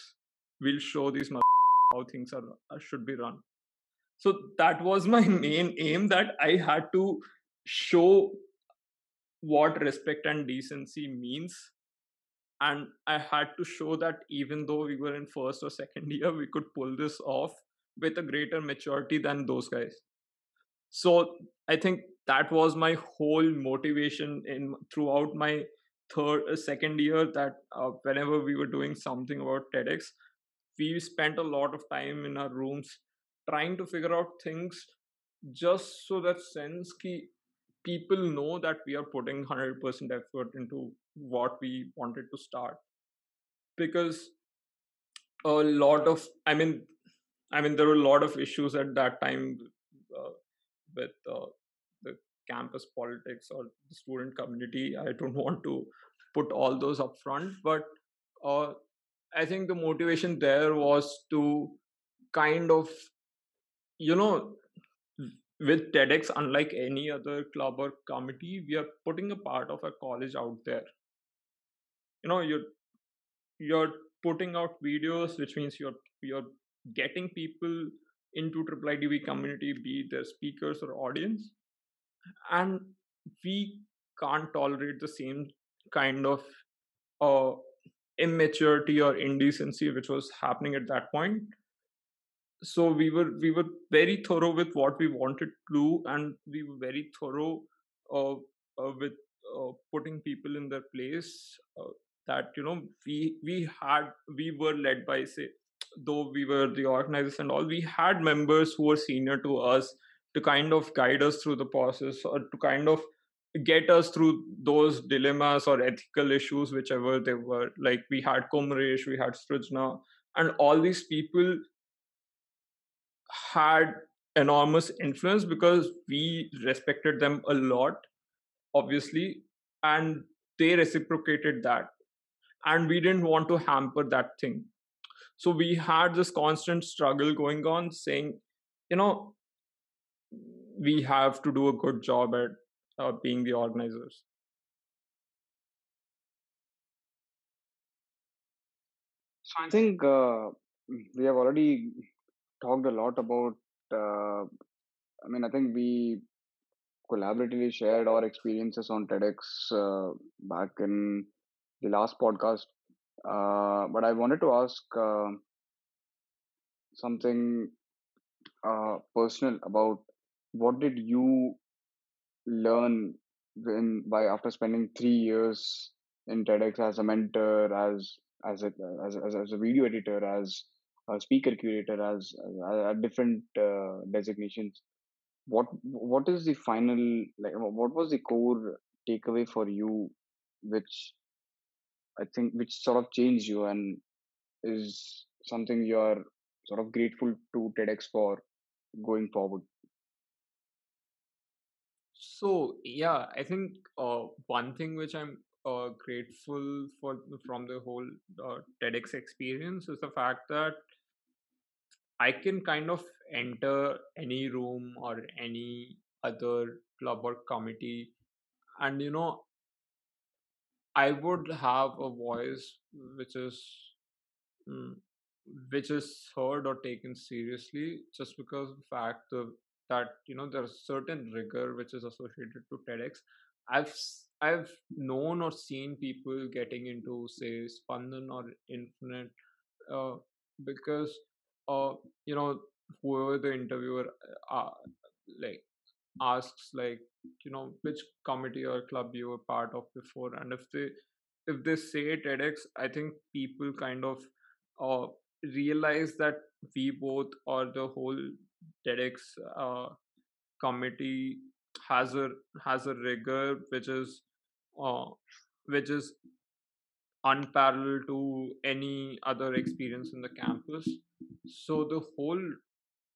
We'll show these how things are uh, should be run. So that was my main aim that i had to show what respect and decency means and i had to show that even though we were in first or second year we could pull this off with a greater maturity than those guys. So i think that was my whole motivation in throughout my third uh, second year that uh, whenever we were doing something about tedx we spent a lot of time in our rooms trying to figure out things just so that sense ki people know that we are putting 100% effort into what we wanted to start. Because a lot of i mean i mean there were a lot of issues at that time uh, with uh, the campus politics or the student community. I don't want to put all those up front but uh, i think the motivation there was to kind of you know with TEDx, unlike any other club or committee, we are putting a part of a college out there. You know, you're you're putting out videos, which means you're you're getting people into triple ITB community, be their speakers or audience, and we can't tolerate the same kind of uh, immaturity or indecency which was happening at that point so we were we were very thorough with what we wanted to do and we were very thorough uh, uh, with uh, putting people in their place uh, that you know we we had we were led by say though we were the organizers and all we had members who were senior to us to kind of guide us through the process or to kind of get us through those dilemmas or ethical issues whichever they were. Like we had Kumresh, we had Srujna and all these people had enormous influence because we respected them a lot obviously and they reciprocated that. And we didn't want to hamper that thing. So we had this constant struggle going on saying you know we have to do a good job at uh, being the organizers. So I think uh, we have already talked a lot about. Uh, I mean, I think we collaboratively shared our experiences on TEDx uh, back in the last podcast. Uh, but I wanted to ask uh, something uh, personal about what did you learn when by after spending three years in TEDx as a mentor, as as a as, as, as a video editor, as a speaker curator, as, as, different uh, designations. What what is the final like? What was the core takeaway for you, which I think which sort of changed you and is something you are sort of grateful to TEDx for going forward? So yeah, I think uh, one thing which I'm uh, grateful for from the whole uh, TEDx experience is the fact that I can kind of enter any room or any other club or committee, and you know, I would have a voice which is mm, which is heard or taken seriously just because of the fact of that you know there's certain rigor which is associated to TEDx. I've I've known or seen people getting into say Spandan or Infinite uh, because uh, you know whoever the interviewer uh, like asks like you know which committee or club you were part of before and if they if they say TEDx I think people kind of uh, realize that we both or the whole TEDx uh, committee has a has a rigor which is uh, which is unparalleled to any other experience in the campus. So the whole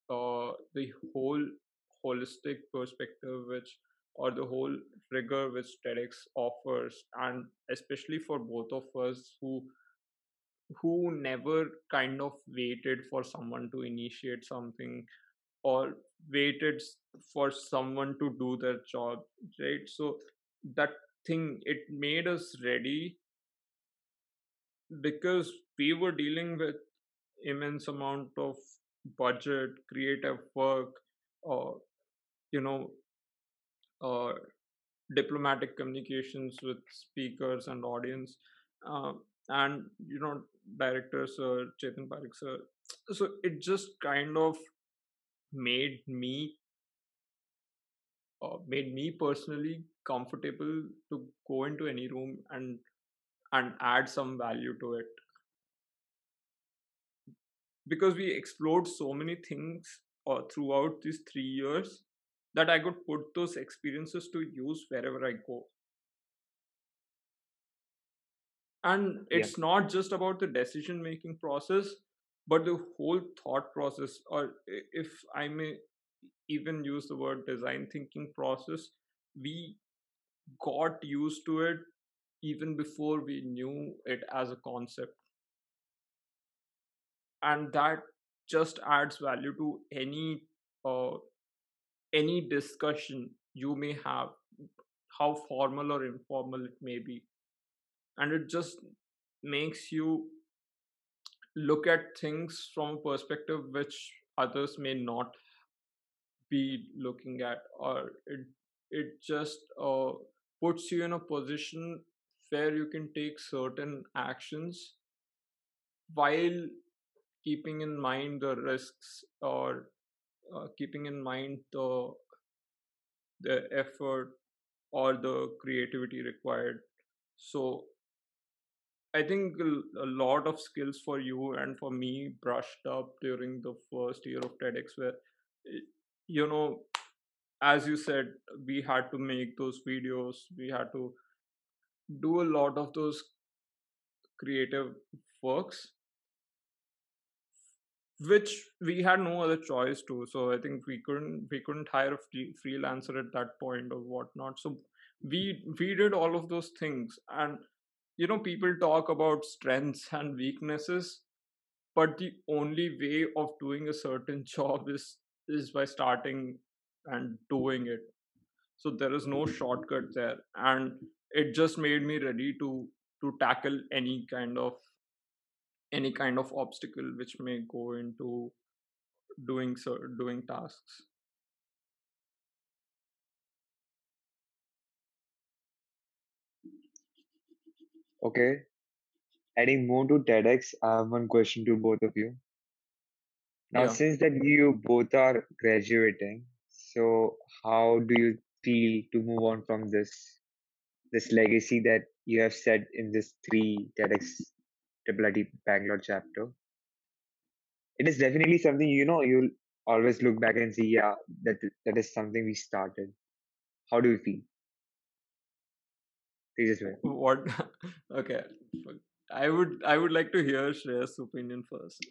uh, the whole holistic perspective which or the whole rigor which TEDx offers, and especially for both of us who who never kind of waited for someone to initiate something or waited for someone to do their job right? So that thing it made us ready because we were dealing with immense amount of budget creative work or you know uh, diplomatic communications with speakers and audience uh, and you know director sir chetan parikh sir. So it just kind of made me uh, made me personally comfortable to go into any room and and add some value to it because we explored so many things uh, throughout these three years that I could put those experiences to use wherever I go. And it's yeah. not just about the decision making process, but the whole thought process, or if I may even use the word design thinking process, we got used to it even before we knew it as a concept. And that just adds value to any uh, any discussion you may have, how formal or informal it may be. And it just makes you look at things from a perspective which others may not be looking at or it it just uh, puts you in a position where you can take certain actions while keeping in mind the risks or uh, keeping in mind the the effort or the creativity required. So I think a lot of skills for you and for me brushed up during the first year of TEDx, where, eh, you know, as you said, we had to make those videos, we had to do a lot of those creative works, which we had no other choice to. So I think we couldn't we couldn't hire a free, freelancer at that point or whatnot. So we we did all of those things and you know people talk about strengths and weaknesses but the only way of doing a certain job is is by starting and doing it so there is no shortcut there and it just made me ready to to tackle any kind of any kind of obstacle which may go into doing so doing tasks Okay. Adding more to TEDx, I have one question to both of you. Now, yeah since that you both are graduating, so how do you feel to move on from this this legacy that you have set in this three TEDx Triple bloody Bangalore chapter? It is definitely something you know you'll always look back and see, yeah, that that is something we started. How do you feel? Tejas bhai. what okay i would i would like to hear shreyas opinion first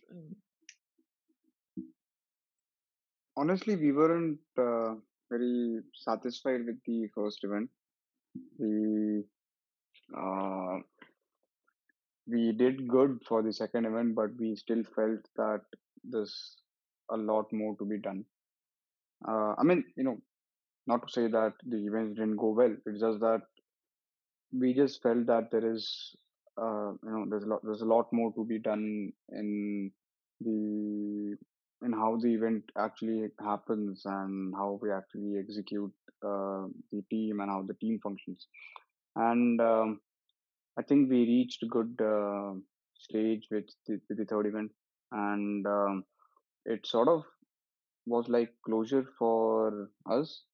Honestly, we weren't uh, very satisfied with the first event. We uh, we did good for the second event, but we still felt that there's a lot more to be done. Uh, I mean, you know, not to say that the events didn't go well. It's just that we just felt that there is, uh, you know, there's a lot, there's a lot more to be done in the in how the event actually happens and how we actually execute uh, the team and how the team functions. And um, I think we reached good uh, stage with the, with the third event, and um, it sort of was like closure for us,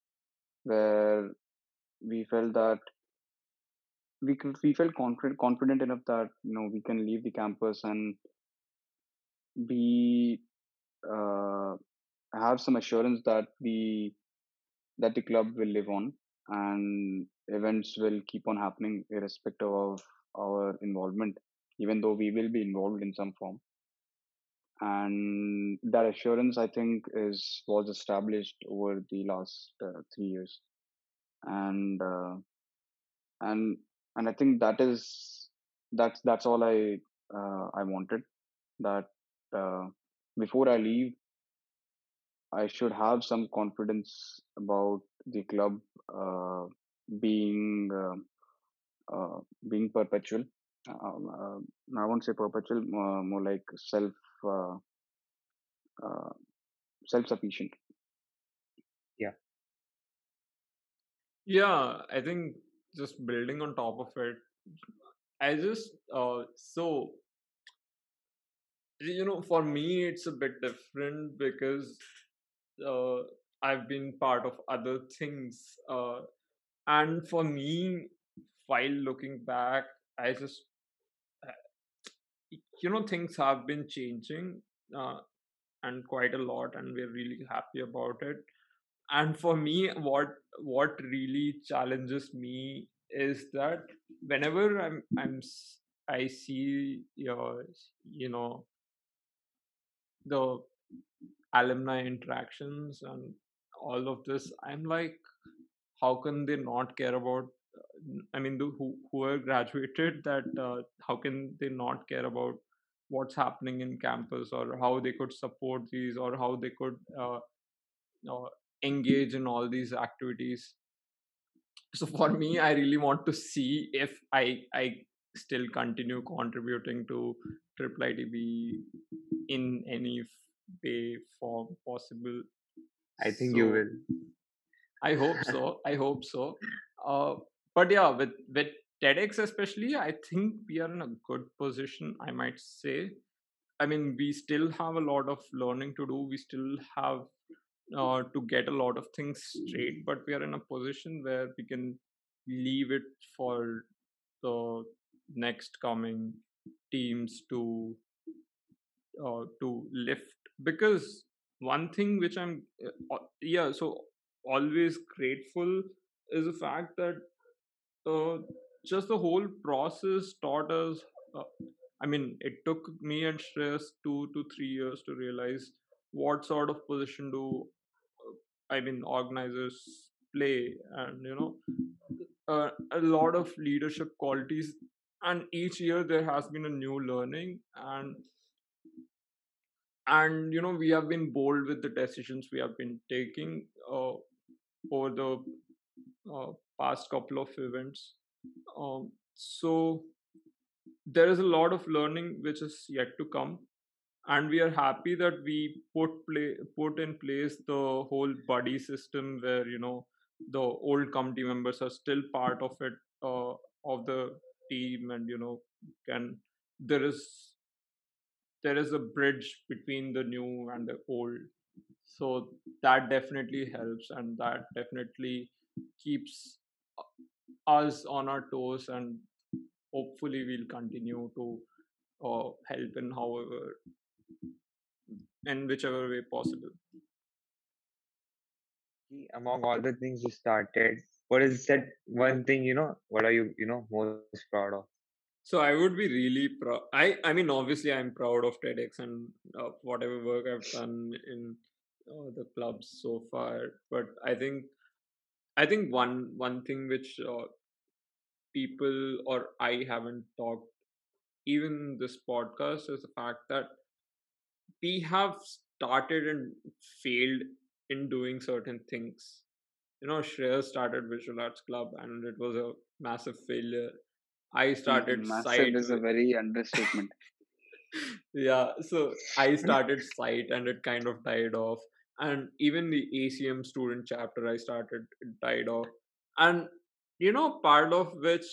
where we felt that we we felt confident confident enough that you know we can leave the campus and be uh, have some assurance that the that the club will live on. And events will keep on happening irrespective of our involvement even though we will be involved in some form. And that assurance i think is was established over the last uh, 3 years. And uh, and and i think that is that's that's all i uh, i wanted that uh, before i leave I should have some confidence about the club uh, being uh, uh, being perpetual. Um, uh, I won't say perpetual, more, more like self uh, uh, self sufficient. Yeah. yeah i think just building on top of it i just uh so you know for me it's a bit different because uh, i've been part of other things uh, and for me while looking back i just uh, you know things have been changing uh, and quite a lot and we're really happy about it. And for me what what really challenges me is that whenever i'm i'm i see your you know the alumni interactions and all of this i'm like how can they not care about i mean the, who are graduated that uh, how can they not care about what's happening in campus or how they could support these or how they could uh, uh, engage in all these activities so for me i really want to see if i i still continue contributing to triple itb in any way form possible I think you will. I hope so i hope so. Uh, but yeah with with tedx especially i think we are in a good position i might say. I mean we still have a lot of learning to do we still have uh, to get a lot of things straight but we are in a position where we can leave it for the next coming teams to uh, to lift. Because one thing which i'm uh, yeah so always grateful is the fact that uh, just the whole process taught us uh, i mean it took me and Shreyas two to three years to realize what sort of position do uh, i mean organizers play and you know uh, a lot of leadership qualities and each year there has been a new learning and and you know we have been bold with the decisions we have been taking uh, over the uh, past couple of events. Um, so there is a lot of learning which is yet to come and we are happy that we put play put in place the whole buddy system where you know the old committee members are still part of it uh, of the team and you know can there is there is a bridge between the new and the old so that definitely helps and that definitely keeps us on our toes and hopefully we'll continue to uh, help in however in whichever way possible. Among all the things you started what is that one thing you know what are you you know most proud of? So i would be really proud i i mean obviously i'm proud of tedx and uh, whatever work i've done in uh, the clubs so far but i think i think one one thing which uh, people or i haven't talked even this podcast is the fact that we have started and failed in doing certain things. You know, Shreyas started Visual Arts Club and it was a massive failure. I started Massive Sight. is a very understatement. yeah, so I started Sight and it kind of died off. And even the ACM student chapter I started, died off. And, you know, part of which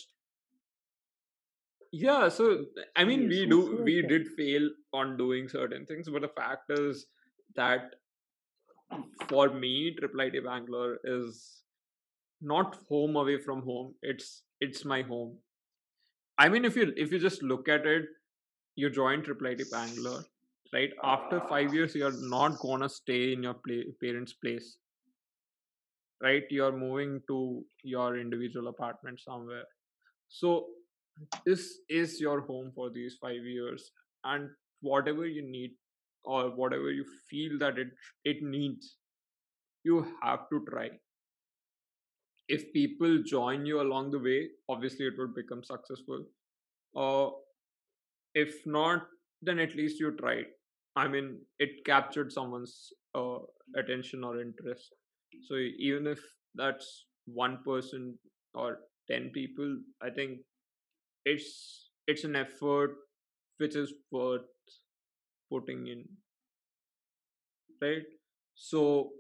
yeah so i mean we do we did fail on doing certain things but the fact is that for me triple it bangalore is not home away from home it's it's my home i mean if you if you just look at it you join triple it bangalore right? After five years you're not gonna stay in your play, parents place. Right? You're moving to your individual apartment somewhere. So this is your home for these five years and whatever you need or whatever you feel that it it needs you have to try. If people join you along the way obviously it would become successful. Uh, if not then at least you tried i mean it captured someone's uh, attention or interest. So even if that's one person or 10 people i think it's it's an effort which is worth putting in. Right? So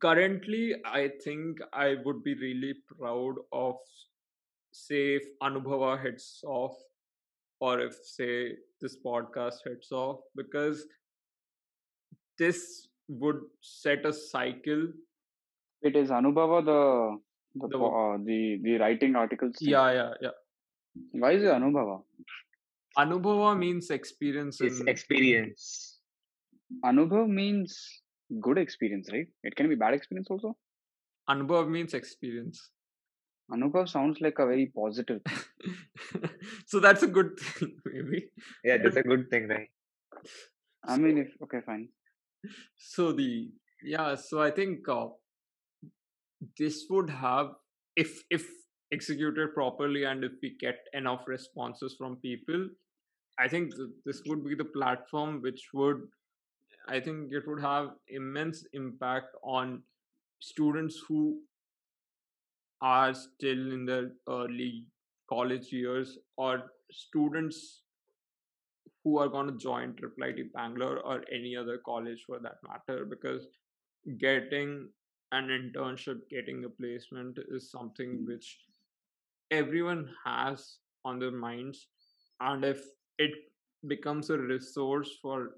currently i think i would be really proud of say if anubhava hits off or if say this podcast hits off because this would set a cycle It is Anubhava the the The- uh, the, the writing articles. thing? yeah yeah yeah Why is it Anubhava? anubhava means experience it's in experience Anubhav means good experience, right? It can be bad experience also. anubhav means experience Anubhav sounds like a very positive thing. so that's a good thing maybe yeah that's a good thing right I mean, if okay, fine. So the yeah so i think uh, this would have if if executed properly and if we get enough responses from people i think th- this would be the platform which would i think it would have immense impact on students who are still in their early college years or students who are going to join Triple IT Bangalore or any other college for that matter because getting an internship, getting a placement is something which everyone has on their minds. And if it becomes a resource for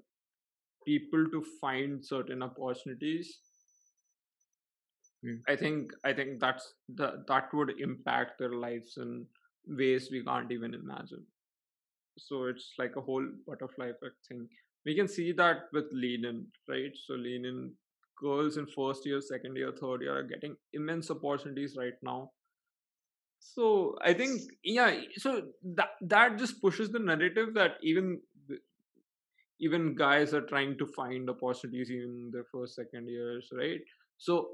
people to find certain opportunities, Hmm. I think I think that's the, that would impact their lives in ways we can't even imagine so it's like a whole butterfly effect thing. We can see that with lenin right? So lenin girls in first year second year third year are getting immense opportunities right now. So i think yeah so that that just pushes the narrative that even even guys are trying to find opportunities in their first second years right? So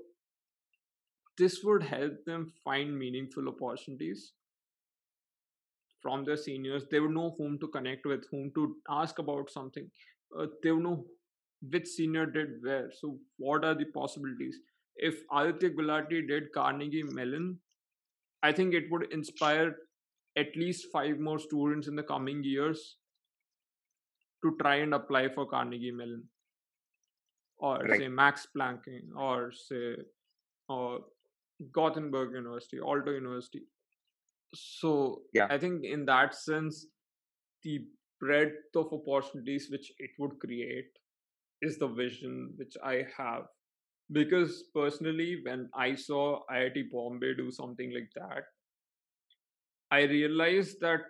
this would help them find meaningful opportunities from their seniors they would know whom to connect with whom to ask about something uh, they would know which senior did where. So what are the possibilities? If Aditya Gulati did Carnegie Mellon, I think it would inspire at least five more students in the coming years to try and apply for Carnegie Mellon or Right. say Max Planck or say or Gothenburg University, Aalto University. So Yeah. I think in that sense, the breadth of opportunities which it would create is the vision which I have. Because personally, when I saw IIT Bombay do something like that, I realized that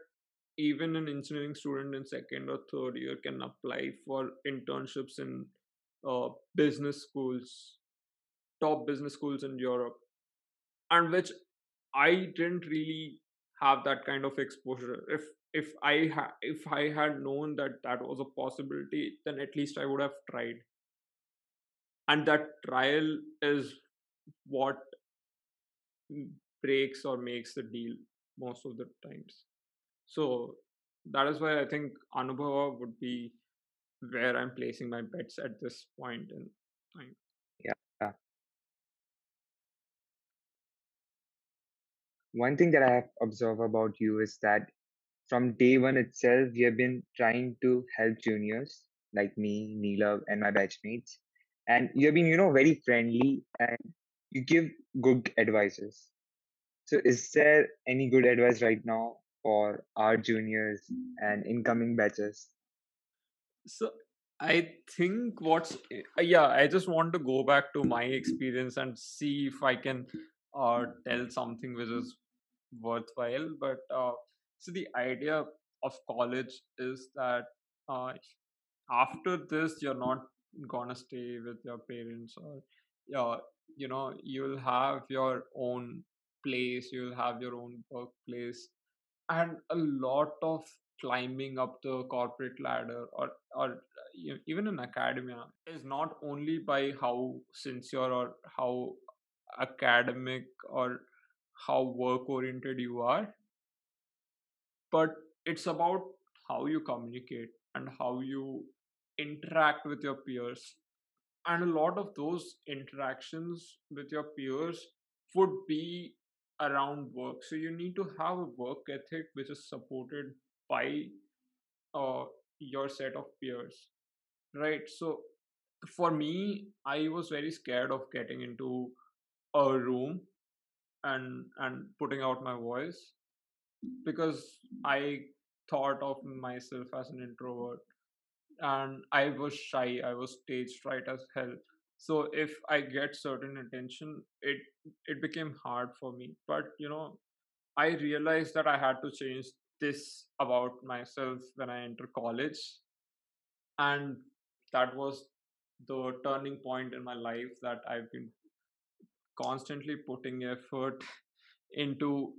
even an engineering student in second or third year can apply for internships in uh, business schools, top business schools in Europe, and which I didn't really have that kind of exposure. If if I ha- if I had known that that was a possibility, then at least I would have tried. And that trial is what breaks or makes the deal most of the times. So that is why I think Anubhava would be where I'm placing my bets at this point in time. One thing that I have observed about you is that from day one itself, you have been trying to help juniors like me, Neelav, and my batchmates. And you have been, you know, very friendly and you give good advices. So, is there any good advice right now for our juniors and incoming batches? So I think what's uh, yeah, I just want to go back to my experience and see if I can uh, tell something which is worthwhile. But uh, so the idea of college is that uh, after this, you're not gonna stay with your parents or yeah, you know, you'll have your own place, you'll have your own workplace, and a lot of climbing up the corporate ladder or or even in academia is not only by how sincere or how academic or how work oriented you are but it's about how you communicate and how you interact with your peers. And a lot of those interactions with your peers would be around work. So you need to have a work ethic which is supported by uh, your set of peers right? So for me i was very scared of getting into a room and and putting out my voice because i thought of myself as an introvert and i was shy i was stage fright as hell. So if i get certain attention it it became hard for me. But you know i realized that i had to change this about myself when i enter college. And that was the turning point in my life that i've been constantly putting effort into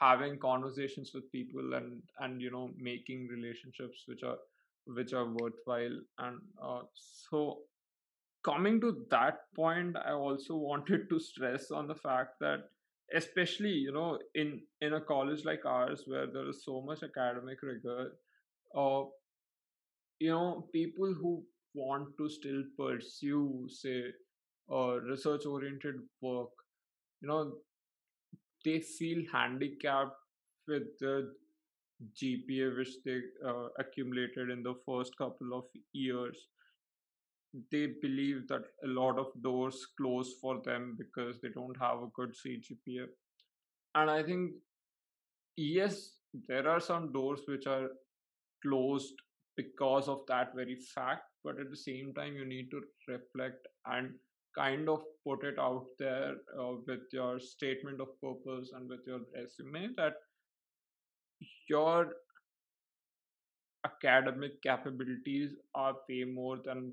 having conversations with people and and you know making relationships which are which are worthwhile. And uh, so coming to that point i also wanted to stress on the fact that especially you know in in a college like ours where there is so much academic rigor uh, you know people who want to still pursue say uh, research oriented work you know they feel handicapped with the gpa which they uh, accumulated in the first couple of years. They believe that a lot of doors close for them because they don't have a good cgpa and i think yes there are some doors which are closed because of that very fact but at the same time you need to reflect and kind of put it out there uh, with your statement of purpose and with your resume that your academic capabilities are way more than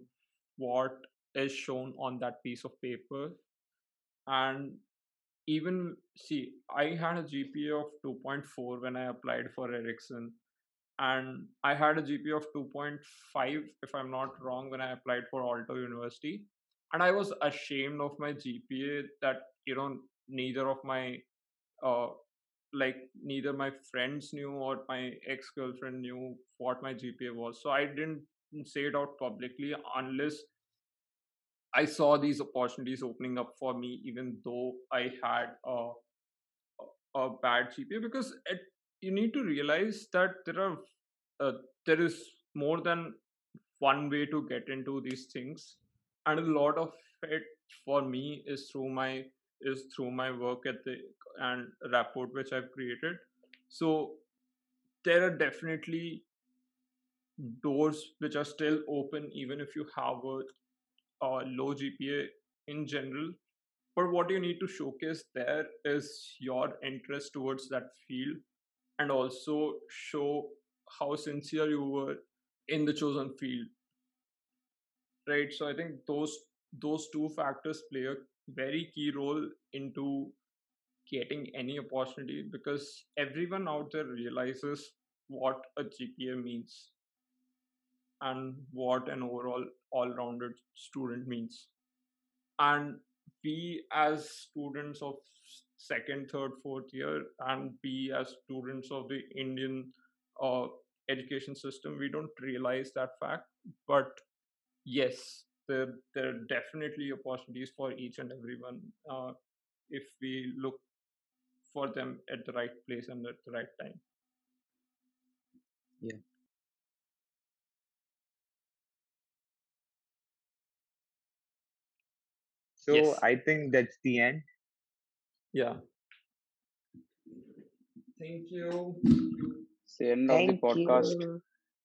what is shown on that piece of paper. And even see i had a gpa of 2.4 when i applied for ericsson and i had a gpa of 2.5 if i'm not wrong when i applied for Aalto University and i was ashamed of my gpa that you know neither of my uh like neither my friends knew or my ex-girlfriend knew what my gpa was so i didn't say it out publicly unless I saw these opportunities opening up for me, even though I had a, a bad GPA. Because it, you need to realize that there are uh, there is more than one way to get into these things, and a lot of it for me is through my is through my work ethic and rapport which I've created. So there are definitely doors which are still open even if you have a uh, low GPA in general. But what you need to showcase there is your interest towards that field and also show how sincere you were in the chosen field. Right. So I think those those two factors play a very key role into getting any opportunity because everyone out there realizes what a GPA means and what an overall all-rounded student means and we as students of second third fourth year and we as students of the indian uh, education system we don't realize that fact but yes there, there are definitely opportunities for each and everyone uh, if we look for them at the right place and at the right time yeah So Yes. I think that's the end. Yeah. Thank you. It's the end of the podcast. you.